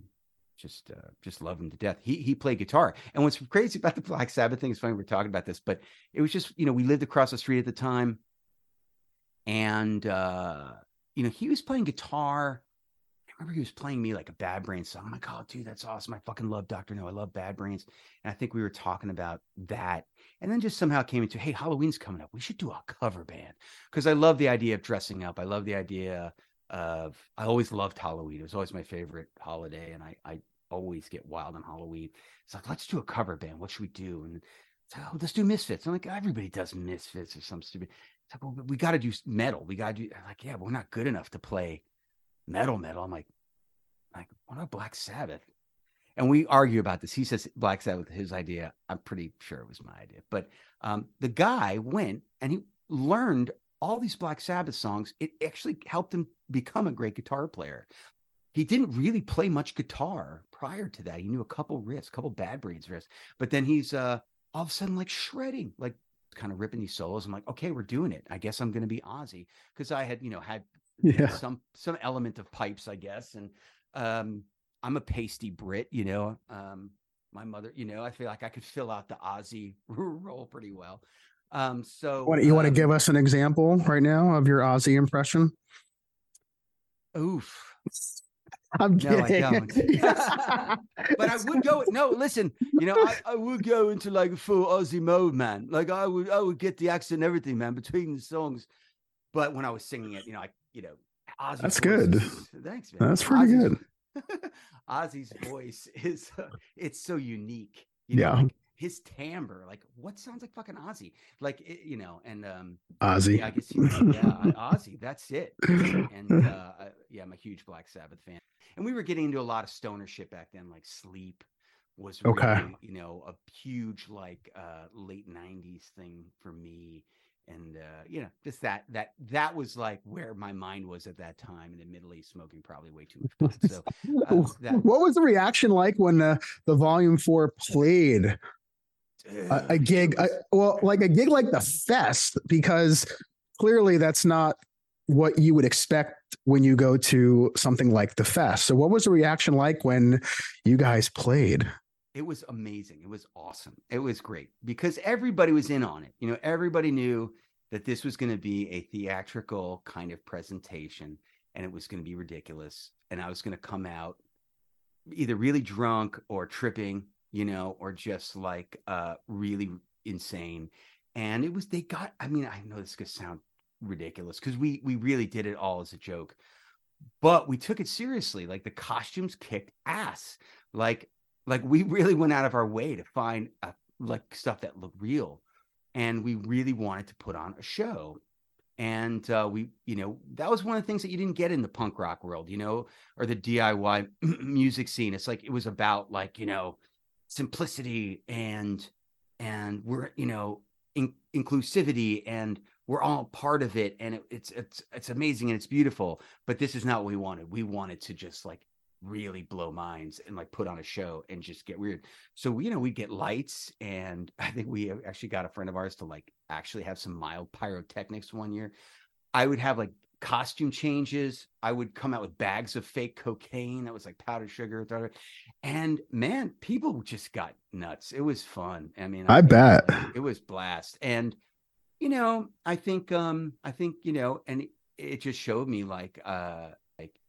just uh, just love him to death. He he played guitar, and what's crazy about the Black Sabbath thing is funny. We're talking about this, but it was just you know we lived across the street at the time, and uh, you know he was playing guitar. I remember he was playing me like a Bad Brains song. I'm like, oh, dude, that's awesome. I fucking love Dr. Know. I love Bad Brains, and I think we were talking about that, and then just somehow came into, hey, Halloween's coming up. We should do a cover band because I love the idea of dressing up. I love the idea of I always loved Halloween. It was always my favorite holiday, and I I always get wild on Halloween. It's like let's do a cover band. What should we do? And oh, let's do Misfits. I'm like everybody does Misfits or some stupid. Like well, we got to do metal. We got to do I'm like yeah, we're not good enough to play metal metal. I'm like like what about Black Sabbath? And we argue about this. He says Black Sabbath his idea. I'm pretty sure it was my idea. But um, the guy went and he learned all these Black Sabbath songs, it actually helped him become a great guitar player. He didn't really play much guitar prior to that. He knew a couple riffs, a couple Bad Brains riffs, but then he's uh, all of a sudden like shredding, like kind of ripping these solos. I'm like, okay, we're doing it. I guess I'm going to be Ozzy because I had, you know, had yeah. some some element of pipes, I guess, and um, I'm a pasty Brit, you know. Um, my mother, you know, I feel like I could fill out the Ozzy role pretty well. Um, so what you um, want to give us an example right now of your Ozzy impression? Oof. I'm no, kidding. I don't. but I would go. No, listen. You know, I, I would go into like full Ozzy mode, man. Like I would, I would get the accent and everything, man, between the songs. But when I was singing it, you know, I, you know, Ozzy. That's good. Thanks, man. That's pretty Ozzy's, good. Ozzy's voice is, uh, it's so unique. You know, yeah. Like, his timbre, like what sounds like fucking Ozzy, like it, you know, and um, Ozzy. Yeah, I guess yeah, Ozzy. That's it. And uh, yeah, I'm a huge Black Sabbath fan, and we were getting into a lot of stoner shit back then, like Sleep was really, okay. you know, a huge like uh late '90s thing for me and uh, you know just that that that was like where my mind was at that time and admittedly smoking probably way too much pot so uh, that... what was the reaction like when uh, the volume four played a, a gig a, well like a gig like the fest because clearly that's not what you would expect when you go to something like the fest. So what was the reaction like when you guys played? It was amazing. It was awesome. It was great because everybody was in on it. You know everybody knew that this was going to be a theatrical kind of presentation and it was going to be ridiculous. And i was going to come out either really drunk or tripping you know, or just like uh really insane. And it was they got, I mean, I know this could sound ridiculous because we we really did it all as a joke, but we took it seriously. Like the costumes kicked ass. Like like we really went out of our way to find uh, like stuff that looked real and we really wanted to put on a show and uh, we you know that was one of the things that you didn't get in the punk rock world you know or the diy music scene it's like it was about like you know simplicity and and we're you know in, inclusivity and we're all part of it. And it, it's it's it's amazing and it's beautiful but this is not what we wanted. We wanted to just like really blow minds and like put on a show and just get weird. So you know we get lights and i think we actually got a friend of ours to like actually have some mild pyrotechnics one year. I would have like costume changes. I would come out with bags of fake cocaine that was like powdered sugar. And man, people just got nuts. It was fun. I mean, I, I bet it was blast. And you know, I think um I think, you know, and it, it just showed me like uh like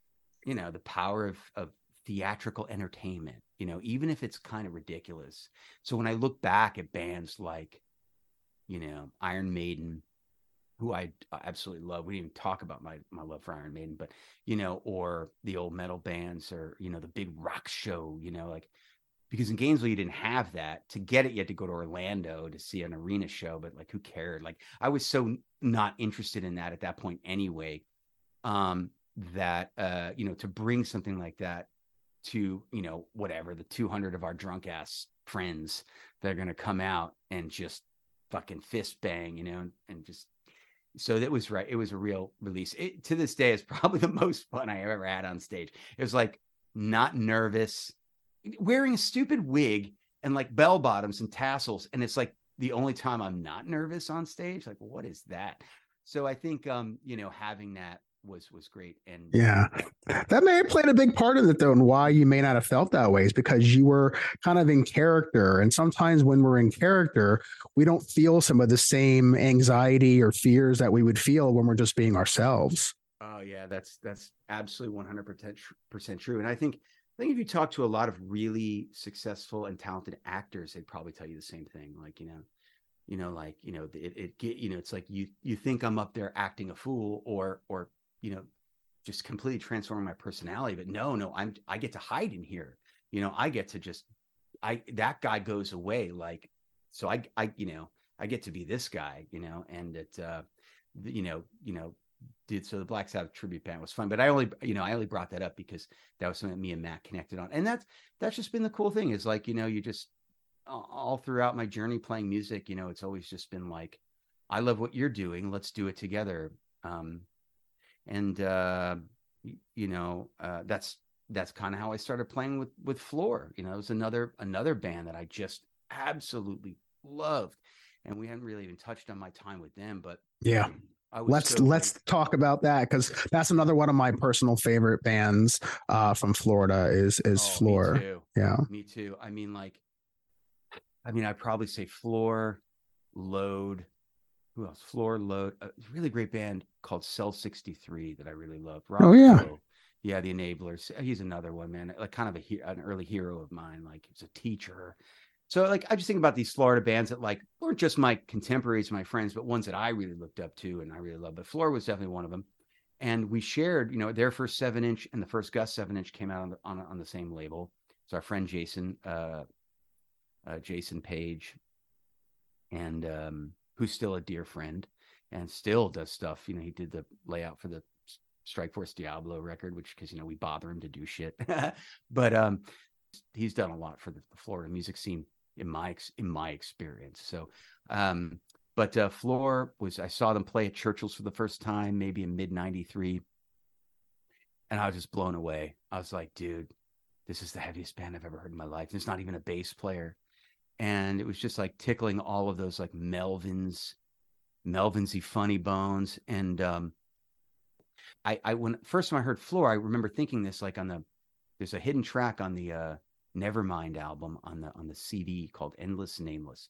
you know, the power of of theatrical entertainment, you know, even if it's kind of ridiculous. So when I look back at bands like you know, Iron Maiden, who I absolutely love. We didn't even talk about my my love for Iron Maiden, but you know, or the old metal bands, or you know, the big rock show. You know, like because in Gainesville you didn't have that. To get it, you had to go to Orlando to see an arena show. But like, who cared? Like, I was so not interested in that at that point anyway. Um, that uh, you know, to bring something like that to you know whatever the 200 of our drunk ass friends that are going to come out and just fucking fist bang, you know, and just so that was right. It was a real release. It, to this day, it's probably the most fun I ever had on stage. It was like not nervous, wearing a stupid wig and like bell bottoms and tassels, and it's like the only time I'm not nervous on stage. Like, what is that? So I think um, you know, having that was was great. And yeah, that may have played a big part of it though, and why you may not have felt that way is because you were kind of in character. And sometimes when we're in character, we don't feel some of the same anxiety or fears that we would feel when we're just being ourselves. Oh yeah, that's that's absolutely one hundred percent true. And I think I think if you talk to a lot of really successful and talented actors, they'd probably tell you the same thing. Like you know, you know, like you know, it, it get you know, it's like you you think I'm up there acting a fool or or you know, just completely transforming my personality. But no, no, I'm I get to hide in here. You know, I get to just I that guy goes away. Like, so I I you know I get to be this guy. You know, and it uh, you know you know did so the Black Sabbath tribute band was fun, but I only you know I only brought that up because that was something that me and Matt connected on, and that's that's just been the cool thing is like you know you just all throughout my journey playing music, you know, it's always just been like, I love what you're doing. Let's do it together. Um, and uh, you know uh, that's that's kind of how I started playing with with Floor. You know, it was another another band that I just absolutely loved, and we hadn't really even touched on my time with them. But yeah, let's so let's talk about that because that's another one of my personal favorite bands uh, from Florida is is oh, Floor. Yeah, me too. I mean, like, I mean, I probably say Floor, Load, who else? Floor Load, a really great band called Cell 63 that I really love. Rob oh yeah. Yeah, the Enablers. He's another one, man. Like kind of a an early hero of mine. Like he's a teacher. So like I just think about these Florida bands that like weren't just my contemporaries, my friends, but ones that I really looked up to and I really loved. But Floor was definitely one of them. And we shared, you know, their first seven inch and the first Gus seven inch came out on the, on, on the same label. So our friend Jason, uh, uh, Jason Page, and um, who's still a dear friend and still does stuff. You know, he did the layout for the Strikeforce Diablo record, which because you know we bother him to do shit, but um, he's done a lot for the, the, Florida music scene in my in my experience. So, um, but uh, Floor was I saw them play at Churchill's for the first time, maybe in mid '93, and I was just blown away. I was like, dude, this is the heaviest band I've ever heard in my life. And it's not even a bass player and it was just like tickling all of those like Melvins, Melvinsy funny bones. And um, I, I when first time I heard Floor, I remember thinking this like on the there's a hidden track on the uh, Nevermind album on the on the CD called Endless Nameless,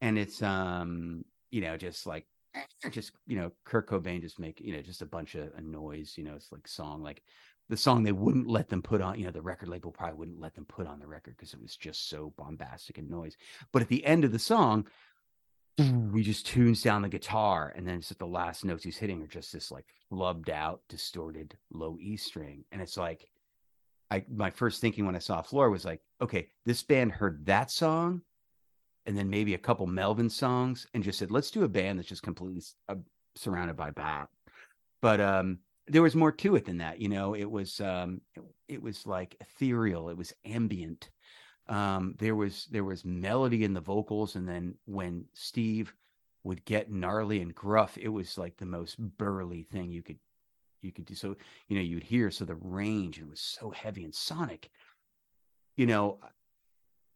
and it's um you know just like just you know Kurt Cobain just make you know just a bunch of a noise you know it's like song like the song they wouldn't let them put on, you know, the record label probably wouldn't let them put on the record because it was just so bombastic and noise. But at the end of the song, we just tunes down the guitar, and then it's the last notes he's hitting are just this like flubbed out, distorted low E string. And it's like I my first thinking when I saw Floor was like, okay, this band heard that song and then maybe a couple Melvin songs and just said, let's do a band that's just completely uh, surrounded by pop. But um there was more to it than that you know it was um it, it was like ethereal it was ambient. Um there was there was melody in the vocals and then when steve would get gnarly and gruff it was like the most burly thing you could you could do. So you know you'd hear so the range it was so heavy and sonic you know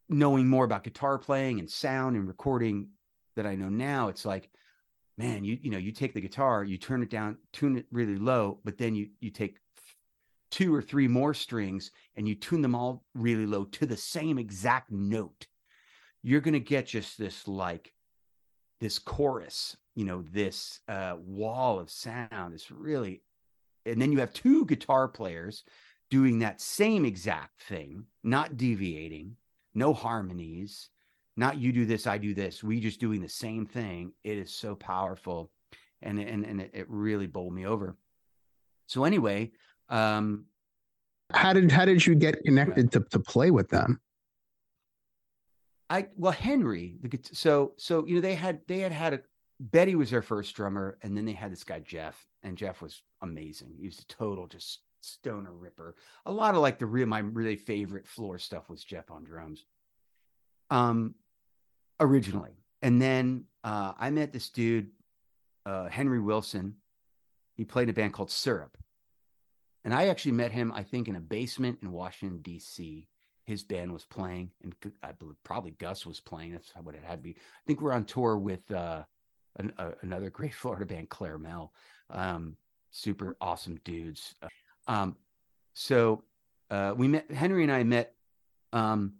knowing more about guitar playing and sound and recording that i know now it's like man, you you know, you take the guitar, you turn it down, tune it really low, but then you you take two or three more strings and you tune them all really low to the same exact note. You're going to get just this like this chorus, you know, this uh, wall of sound. It's really, and then you have two guitar players doing that same exact thing, not deviating, no harmonies, not you do this, I do this. We just doing the same thing. It is so powerful, and and and it really bowled me over. So anyway, um, how did how did you get connected to to play with them? I well Henry the so so you know they had they had had a Betty was their first drummer and then they had this guy Jeff and Jeff was amazing. He was a total just stoner ripper. A lot of like the real my really favorite floor stuff was Jeff on drums. Um originally. And then uh, I met this dude uh, Henry Wilson. He played in a band called Syrup. And I actually met him, I think, in a basement in Washington, D.C. His band was playing, and I believe probably Gus was playing. That's what it had to be. I think we're on tour with uh, an, uh, another great Florida band, Clairmel. Um, super awesome dudes. Um, so uh, we met, Henry and I met, um,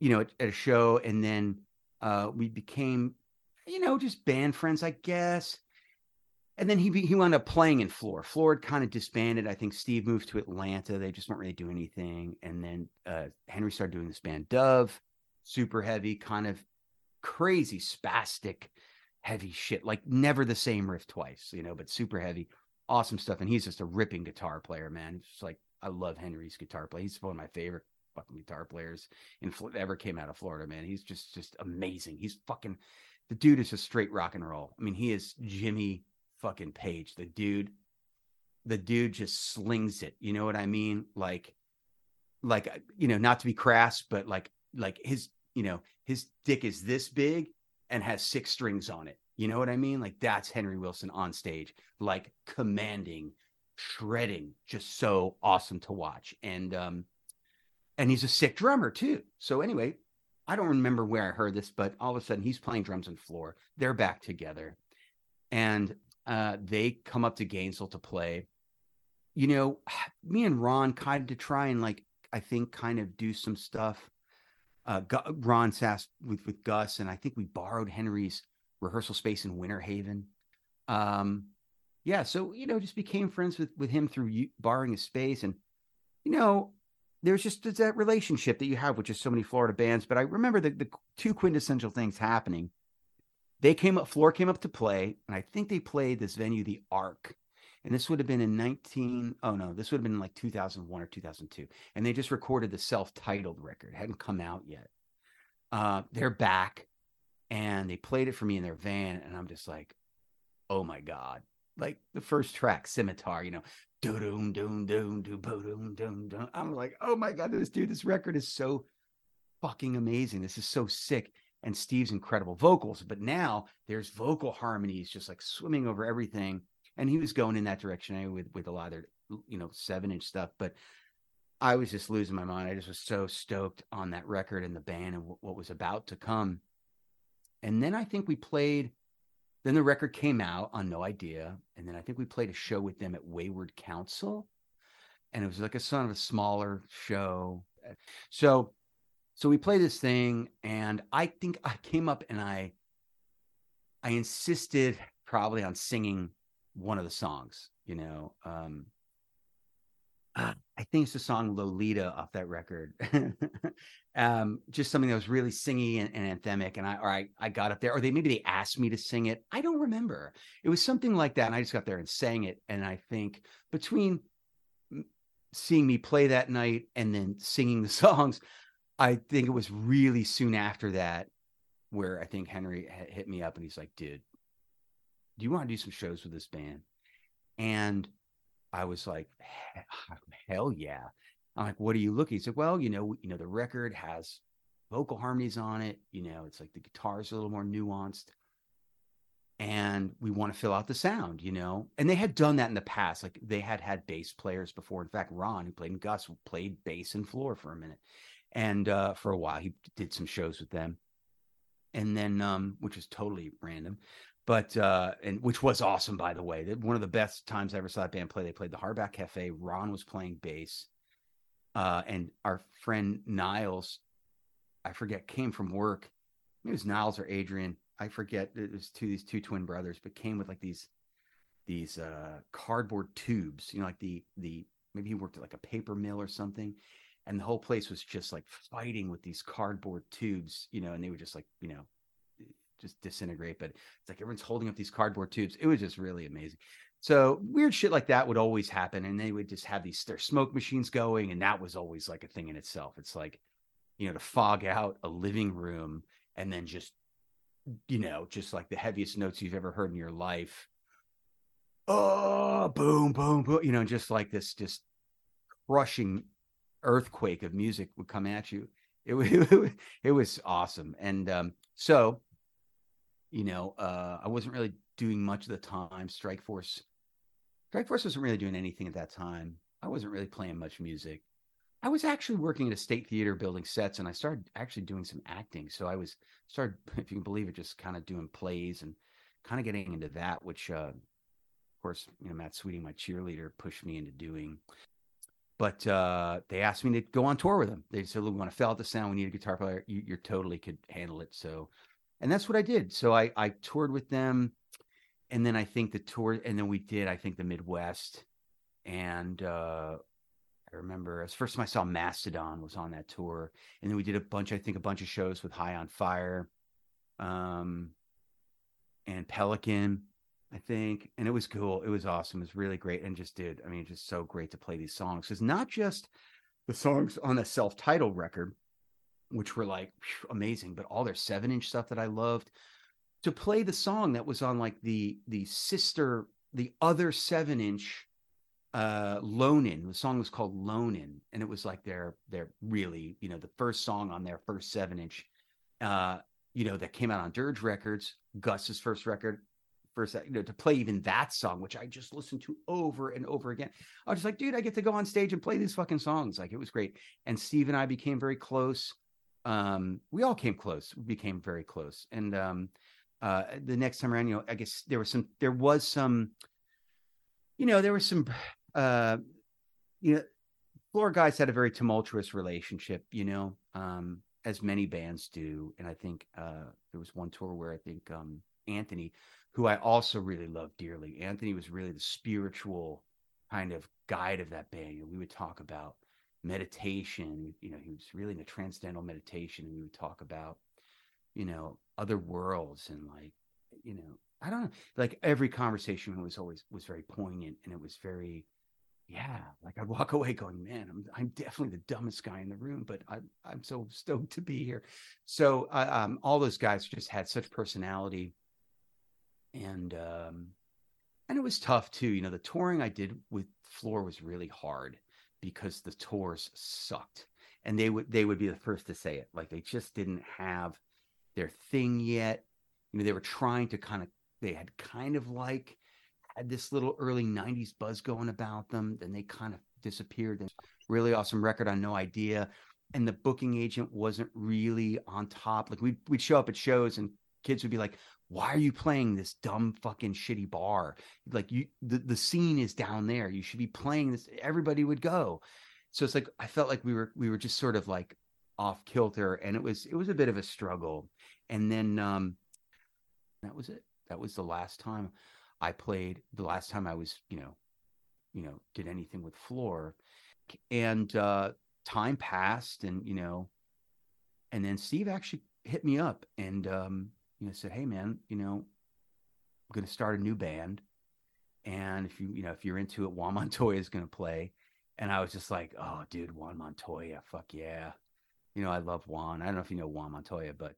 you know, at, at a show, and then uh, we became, you know, just band friends, I guess. And then he he wound up playing in Floor. Floor had kind of disbanded. I think Steve moved to Atlanta. They just weren't really doing anything. And then uh, Henry started doing this band Dove, super heavy, kind of crazy, spastic, heavy shit. Like never the same riff twice, you know, but super heavy, awesome stuff. And he's just a ripping guitar player, man. It's like I love Henry's guitar play. He's one of my favorite fucking guitar players in ever came out of Florida, man. He's just just amazing. He's fucking the dude is just straight rock and roll. I mean, he is Jimmy fucking Page. The dude, the dude just slings it. You know what I mean? Like, like uh, you know, not to be crass, but like like his you know his dick is this big and has six strings on it. You know what I mean? Like that's Henry Wilson on stage, like commanding, shredding, just so awesome to watch. And um, and he's a sick drummer too. So anyway, I don't remember where I heard this, but all of a sudden he's playing drums and floor. They're back together, and uh, they come up to Gainesville to play. You know, me and Ron kind of to try and like I think kind of do some stuff. Uh, Ron Sass with with Gus, and I think we borrowed Henry's rehearsal space in Winter Haven. Um, yeah, so you know, just became friends with with him through borrowing his space, and you know, there's just that relationship that you have with just so many Florida bands. But I remember the, the two quintessential things happening. They came up, Floor came up to play, and I think they played this venue, the Ark. And this would have been in 19, oh no, this would have been like 2001 or 2002. And they just recorded the self titled record, it hadn't come out yet. Uh, they're back and they played it for me in their van. And I'm just like, oh my God. Like the first track, Scimitar, you know, do doom doom doom do boom doom doom. I'm like, oh my god, this dude, this record is so fucking amazing. This is so sick. And Steve's incredible vocals, but now there's vocal harmonies just like swimming over everything. And he was going in that direction anyway with with a lot of their, you know, seven inch stuff. But I was just losing my mind. I just was so stoked on that record and the band and w- what was about to come. And then I think we played then the record came out on No Idea. And then I think we played a show with them at Wayward Council. And it was like a sort of a smaller show. So so we played this thing, and I think I came up and I I insisted probably on singing one of the songs, you know. Um uh, I think it's the song Lolita off that record. um, just something that was really singy and, and, anthemic. And I, or I, I got up there, or they maybe they asked me to sing it. I don't remember. It was something like that, and I just got there and sang it. And I think between seeing me play that night and then singing the songs, I think it was really soon after that where I think Henry hit me up and he's like, "Dude, do you want to do some shows with this band?" And I was like, hell yeah. I'm like, what are you looking? He said, well, you know, you know, the record has vocal harmonies on it. You know, it's like the guitars are a little more nuanced. And we want to fill out the sound, you know. And they had done that in the past. Like they had had bass players before. In fact, Ron, who played in Gus, played bass and floor for a minute. And uh, for a while, he did some shows with them. And then, um, which was totally random but uh and which was awesome by the way one of the best times i ever saw that band play they played the hardback cafe. Ron was playing bass uh and our friend niles i forget came from work. It was niles or adrian i forget it was two these two twin brothers but came with like these these uh cardboard tubes you know like the the maybe he worked at like a paper mill or something and the whole place was just like fighting with these cardboard tubes you know and they were just like you know just disintegrate. But it's like everyone's holding up these cardboard tubes. It was just really amazing. So weird shit like that would always happen, and they would just have these their smoke machines going, and that was always like a thing in itself. It's like, you know, to fog out a living room and then just, you know, just like the heaviest notes you've ever heard in your life. Oh, boom, boom, boom, you know, just like this, just crushing earthquake of music would come at you. It, it, it was awesome, and um, so you know, uh, I wasn't really doing much of the time. Strikeforce, Strike Force wasn't really doing anything at that time. I wasn't really playing much music. I was actually working at a state theater building sets, and I started actually doing some acting. So I was started, if you can believe it, just kind of doing plays and kind of getting into that, which, uh, of course, you know, Matt Sweeting, my cheerleader, pushed me into doing. But uh, they asked me to go on tour with them. They said, "Look, we want to fill out the sound. We need a guitar player. You, you totally could handle it." So, and that's what I did. So I I toured with them, and then I think the tour, and then we did I think the Midwest, and uh, I remember as first time I saw Mastodon was on that tour, and then we did a bunch. I think a bunch of shows with High on Fire, um, and Pelican, I think, and it was cool. It was awesome. It was really great, and just did. I mean, just so great to play these songs It's not just the songs on the self-titled record, which were like amazing, but all their seven-inch stuff that I loved. To play the song that was on like the the sister, the other seven-inch uh Lonin. The song was called Lonin, and it was like their their really, you know, the first song on their first seven inch uh, you know, that came out on Dirge Records, Gus's first record, first, you know, to play even that song, which I just listened to over and over again. I was just like, dude, I get to go on stage and play these fucking songs. Like it was great. And Steve and I became very close. Um, we all came close, we became very close. And um uh the next time around, you know, I guess there was some there was some, you know, there was some uh, you know, Floor Guys had a very tumultuous relationship, you know, um, as many bands do. And I think uh, there was one tour where I think um, Anthony, who I also really loved dearly, Anthony was really the spiritual kind of guide of that band. And we would talk about meditation, you know, he was really into transcendental meditation. And we would talk about, you know, other worlds and like, you know, I don't know, like every conversation was always was very poignant and it was very, yeah, like I'd walk away going, man, I'm I'm definitely the dumbest guy in the room, but I'm I'm so stoked to be here. So uh, um, all those guys just had such personality, and um, and it was tough too. You know, the touring I did with Floor was really hard because the tours sucked, and they would they would be the first to say it. Like they just didn't have their thing yet. You know, they were trying to kind of they had kind of like had this little early 90s buzz going about them. Then they kind of disappeared. This really awesome record on No Idea. And the booking agent wasn't really on top. Like we'd, we'd show up at shows and kids would be like, why are you playing this dumb fucking shitty bar? Like you, the, the scene is down there. You should be playing this. Everybody would go. So it's like, I felt like we were, we were just sort of like off kilter and it was, it was a bit of a struggle. And then, um, that was it. That was the last time. I played the last time I was, you know, you know, did anything with floor. And uh time passed and, you know, and then Steve actually hit me up and um, you know, said, Hey man, you know, I'm gonna start a new band. And if you, you know, if you're into it, Juan Montoya is gonna play. And I was just like, Oh, dude, Juan Montoya, fuck yeah. You know, I love Juan. I don't know if you know Juan Montoya, but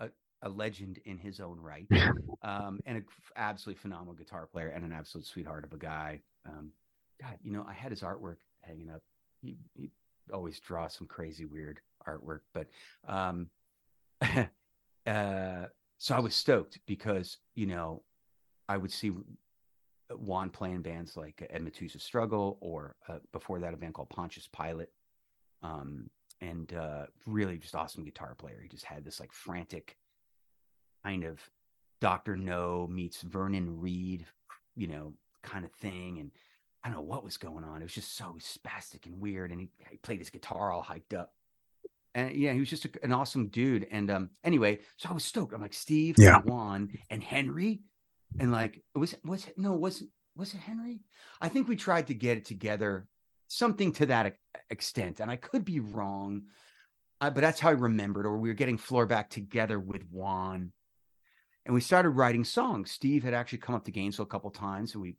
uh, a legend in his own right, um, and an absolutely phenomenal guitar player and an absolute sweetheart of a guy. Um, God, you know, I had his artwork hanging up. He, he always draws some crazy, weird artwork, but um, uh, so I was stoked because you know I would see Juan playing bands like Ed Matus' Struggle, or uh, before that, a band called Pontius Pilate. Um, and uh, really just awesome guitar player. He just had this like frantic kind of Dr. Know meets Vernon Reid, you know, kind of thing. And I don't know what was going on. It was just so spastic and weird. And he, he played his guitar all hyped up. And yeah, he was just a, an awesome dude. And um, anyway, so I was stoked. I'm like, Steve, yeah. and Juan, and Henry. And like, it was was it, no, was was it Henry? I think we tried to get it together, something to that extent. And I could be wrong, uh, but that's how I remembered. Or we were getting floor back together with Juan and we started writing songs. Steve had actually come up to Gainesville a couple times, and we,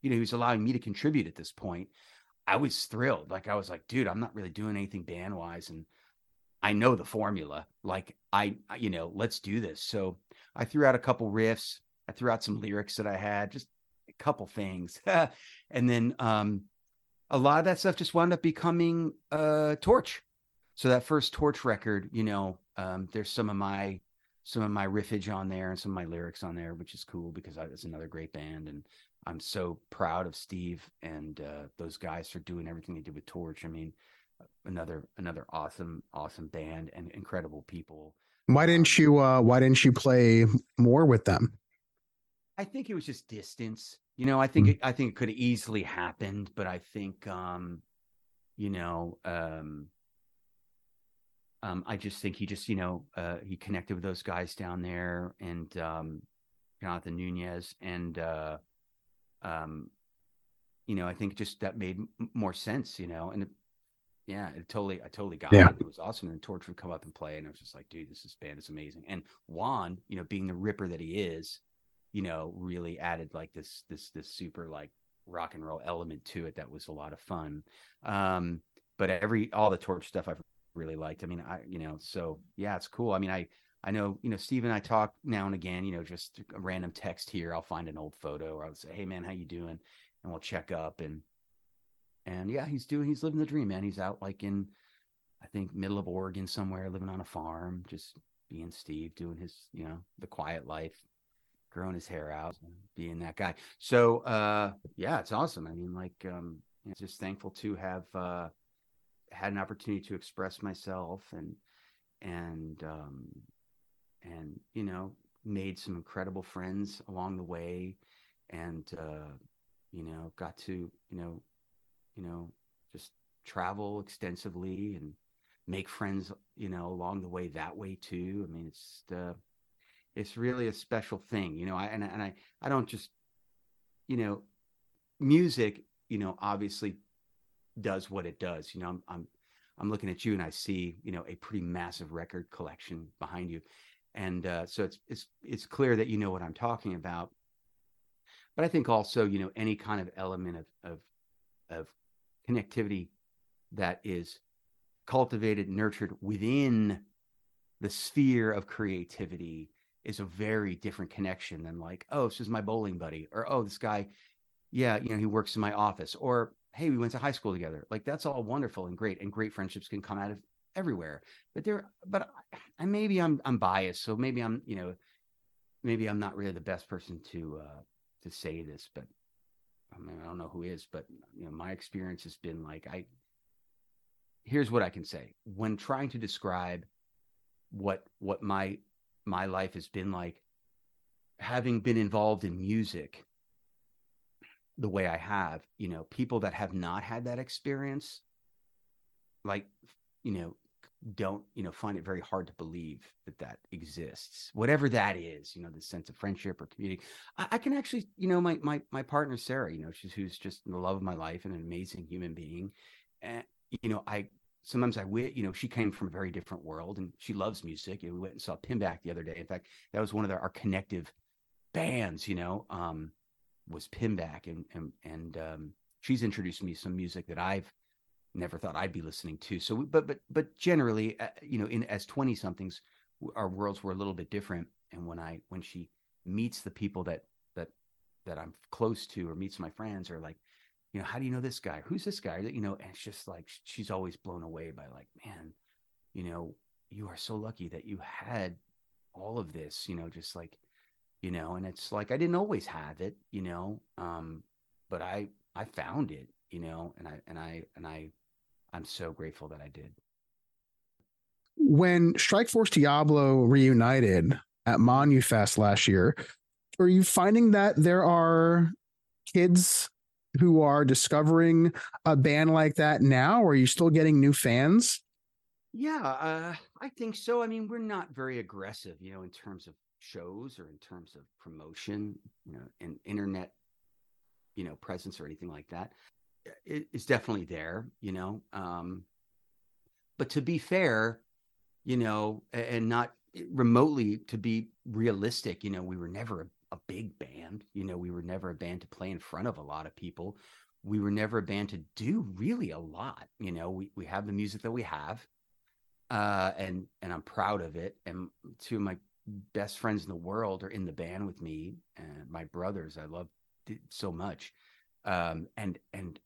you know, he was allowing me to contribute at this point. I was thrilled. Like I was like, dude, I'm not really doing anything band wise, and I know the formula. Like I, you know, let's do this. So I threw out a couple riffs. I threw out some lyrics that I had, just a couple things, and then um, a lot of that stuff just wound up becoming uh, Torche. So that first Torche record, you know, um, there's some of my some of my riffage on there and some of my lyrics on there, which is cool because I, it's another great band. And I'm so proud of Steve and uh, those guys for doing everything they did with Torche. I mean, another another awesome awesome band and incredible people. Why didn't Um, you? uh Why didn't you play more with them? I think it was just distance. You know, I think Mm. it, I think it could have easily happened, but I think um, you know, um, um, I just think he just, you know, uh, he connected with those guys down there and um, Jonathan Nunez and uh, um, you know, I think just that made m- more sense, you know, and yeah, it totally, I totally got Yeah. it. It was awesome. And Torche would come up and play, and I was just like, dude, this is band is amazing. And Juan, you know, being the ripper that he is, you know, really added like this, this, this super like rock and roll element to it that was a lot of fun. Um, but every all the Torche stuff I've really liked. I mean, I, you know, so yeah, it's cool. I mean, I, I know, you know, Steve and I talk now and again, you know, just a random text here. I'll find an old photo or I'll say, Hey man, how you doing? And we'll check up and, and yeah, he's doing, he's living the dream, man. He's out like in, I think middle of Oregon somewhere, living on a farm, just being Steve, doing his, you know, the quiet life, growing his hair out, being that guy. So, uh, yeah, it's awesome. I mean, like, um, you know, just thankful to have, uh, had an opportunity to express myself and, and, um, and, you know, made some incredible friends along the way and, uh, you know, got to, you know, you know, just travel extensively and make friends, you know, along the way that way too. I mean, it's uh, it's really a special thing, you know. I and, I- and I I don't just, you know, music, you know, obviously does what it does. You know, I'm I'm I'm looking at you and I see, you know, a pretty massive record collection behind you, and uh, so it's it's it's clear that you know what I'm talking about. But I think also, you know, any kind of element of of of connectivity that is cultivated, nurtured within the sphere of creativity is a very different connection than like, oh, this is my bowling buddy, or oh, this guy, yeah, you know, he works in my office, or hey, we went to high school together. Like that's all wonderful and great, and great friendships can come out of everywhere. But there, but I maybe I'm I'm biased, so maybe I'm you know, maybe I'm not really the best person to uh to say this, but I mean, I don't know who is, but you know, my experience has been like I. Here's what I can say: when trying to describe what what my my life has been like, having been involved in music the way I have, you know, people that have not had that experience, like, you know, don't you know find it very hard to believe that that exists whatever that is you know the sense of friendship or community. I, I can actually you know my my my partner sarah you know she's who's just the love of my life and an amazing human being and you know i sometimes i wi- you know she came from a very different world and she loves music we went and saw pinback the other day. In fact that was one of the, our connective bands you know um was pinback and and and um she's introduced me some music that i've never thought I'd be listening to. So, but but but generally, uh, you know, in as twenty somethings, our worlds were a little bit different. And when I when she meets the people that that that I'm close to or meets my friends or like, you know, how do you know this guy? Who's this guy? You know, and it's just like she's always blown away by like, man, you know, you are so lucky that you had all of this. You know, just like, you know, and it's like I didn't always have it. You know, um, but I I found it. You know, and I and I and I I'm so grateful that I did. When Strikeforce Diablo reunited at Monufest last year, are you finding that there are kids who are discovering a band like that now? Or are you still getting new fans? Yeah, uh, I think so. I mean, we're not very aggressive, you know, in terms of shows or in terms of promotion, you know, and internet, you know, presence or anything like that. It, it's definitely there, you know. Um, but to be fair, you know, and not remotely to be realistic, you know, we were never a, a big band. You know, we were never a band to play in front of a lot of people. We were never a band to do really a lot. You know, we we have the music that we have uh, and and I'm proud of it. And two of my best friends in the world are in the band with me, and my brothers I love so much. Um, and and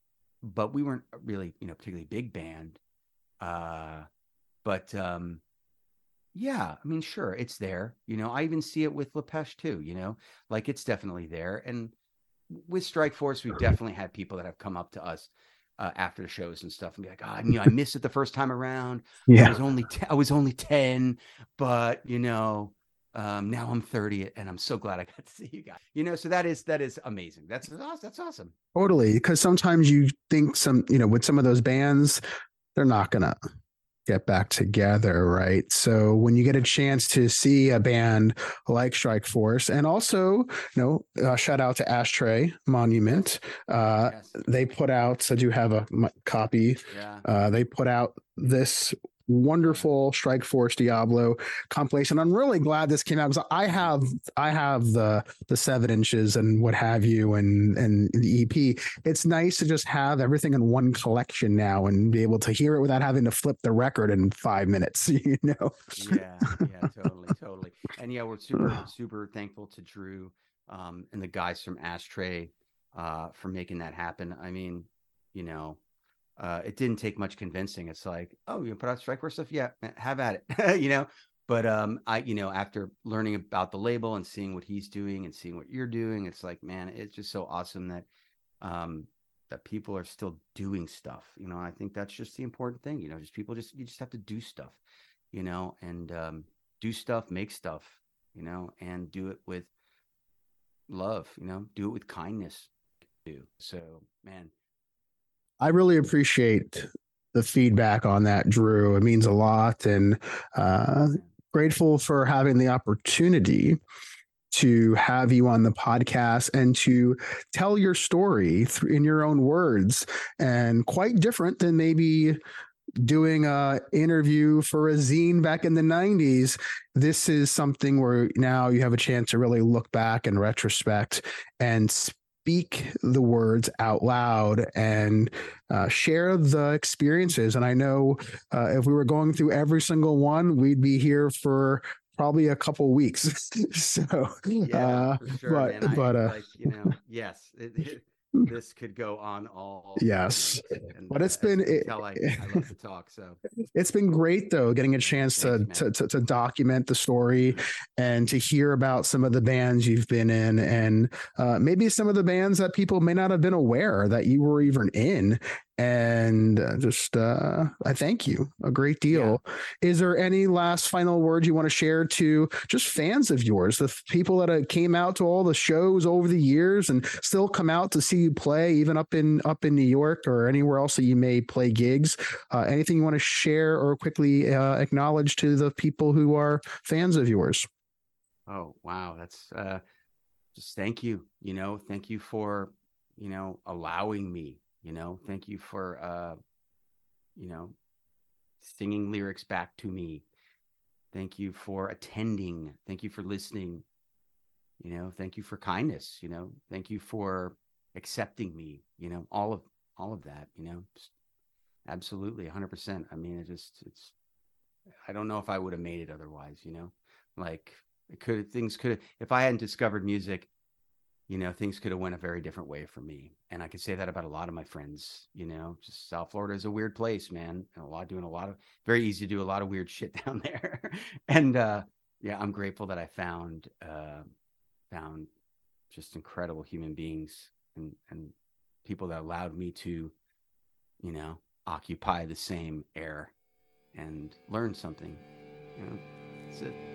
but we weren't really you know particularly big band. Uh, but um, Yeah, I mean, sure, it's there. You know, I even see it with LaPeche too. You know, like it's definitely there. And with Strikeforce, we've definitely had people that have come up to us uh, after the shows and stuff and be like, "Oh, you know, I missed it the first time around. Yeah. I was only t- I was only ten, but you know, um, now I'm 30 and I'm so glad I got to see you guys. You know, so that is that is amazing. That's awesome. that's awesome. Totally, because sometimes you think some, you know, with some of those bands, they're not gonna get back together, right? So when you get a chance to see a band like Strikeforce, and also, you know, uh, shout out to Ashtray Monument. Uh, Yes. They put out. I do have a copy. Yeah. Uh, they put out this wonderful Strikeforce Diablo compilation. I'm really glad this came out because I have I have the the seven inches and what have you and and the EP. It's nice to just have everything in one collection now and be able to hear it without having to flip the record in five minutes. You know. yeah, yeah, totally, totally. And yeah, we're super, super thankful to Drew um, and the guys from Ashtray uh, for making that happen. I mean, you know, uh, it didn't take much convincing. It's like, oh, you put out Strike stuff, yeah, have at it, you know. But um, I, you know, after learning about the label and seeing what he's doing and seeing what you're doing, it's like, man, it's just so awesome that um, that people are still doing stuff. You know, I think that's just the important thing. You know, just people just you just have to do stuff you know, and um, do stuff, make stuff, you know, and do it with love, you know, do it with kindness. Do so, man. I really appreciate the feedback on that, Drew. It means a lot, and uh, grateful for having the opportunity to have you on the podcast and to tell your story in your own words and quite different than maybe doing a interview for a zine back in the 90s this is something where now you have a chance to really look back in retrospect and speak the words out loud and uh, share the experiences and i know uh, if we were going through every single one we'd be here for probably a couple weeks so Yeah, uh, sure, but man. I, but uh like, you know, yes, it, it- this could go on all. Yes. and, But uh, it's you been- it, I, I love to talk so it's been great though getting a chance to, Thanks, to, to to document the story and to hear about some of the bands you've been in and uh, maybe some of the bands that people may not have been aware that you were even in and uh, just uh, i thank you a great deal is there any last final words you want to share to just fans of yours the people that uh, came out to all the shows over the years and still come out to see you play even up in up in new york or anywhere else that you may play gigs uh, anything you want to share or quickly uh, acknowledge to the people who are fans of yours? Oh, wow. That's uh just thank you. You know, thank you for, you know, allowing me, you know, thank you for uh, you know, singing lyrics back to me. Thank you for attending. Thank you for listening. You know, thank you for kindness, you know, thank you for accepting me, you know, all of all of that, you know. Just absolutely 100%. I mean, it just it's I don't know if I would have made it otherwise, you know. Like it could things could have if I hadn't discovered music, you know, things could have went a very different way for me. And I could say that about a lot of my friends, you know, just South Florida is a weird place, man. And a lot doing a lot of very easy to do a lot of weird shit down there. and uh yeah, I'm grateful that I found uh found just incredible human beings and and people that allowed me to, you know, occupy the same air and learn something. You know, that's it.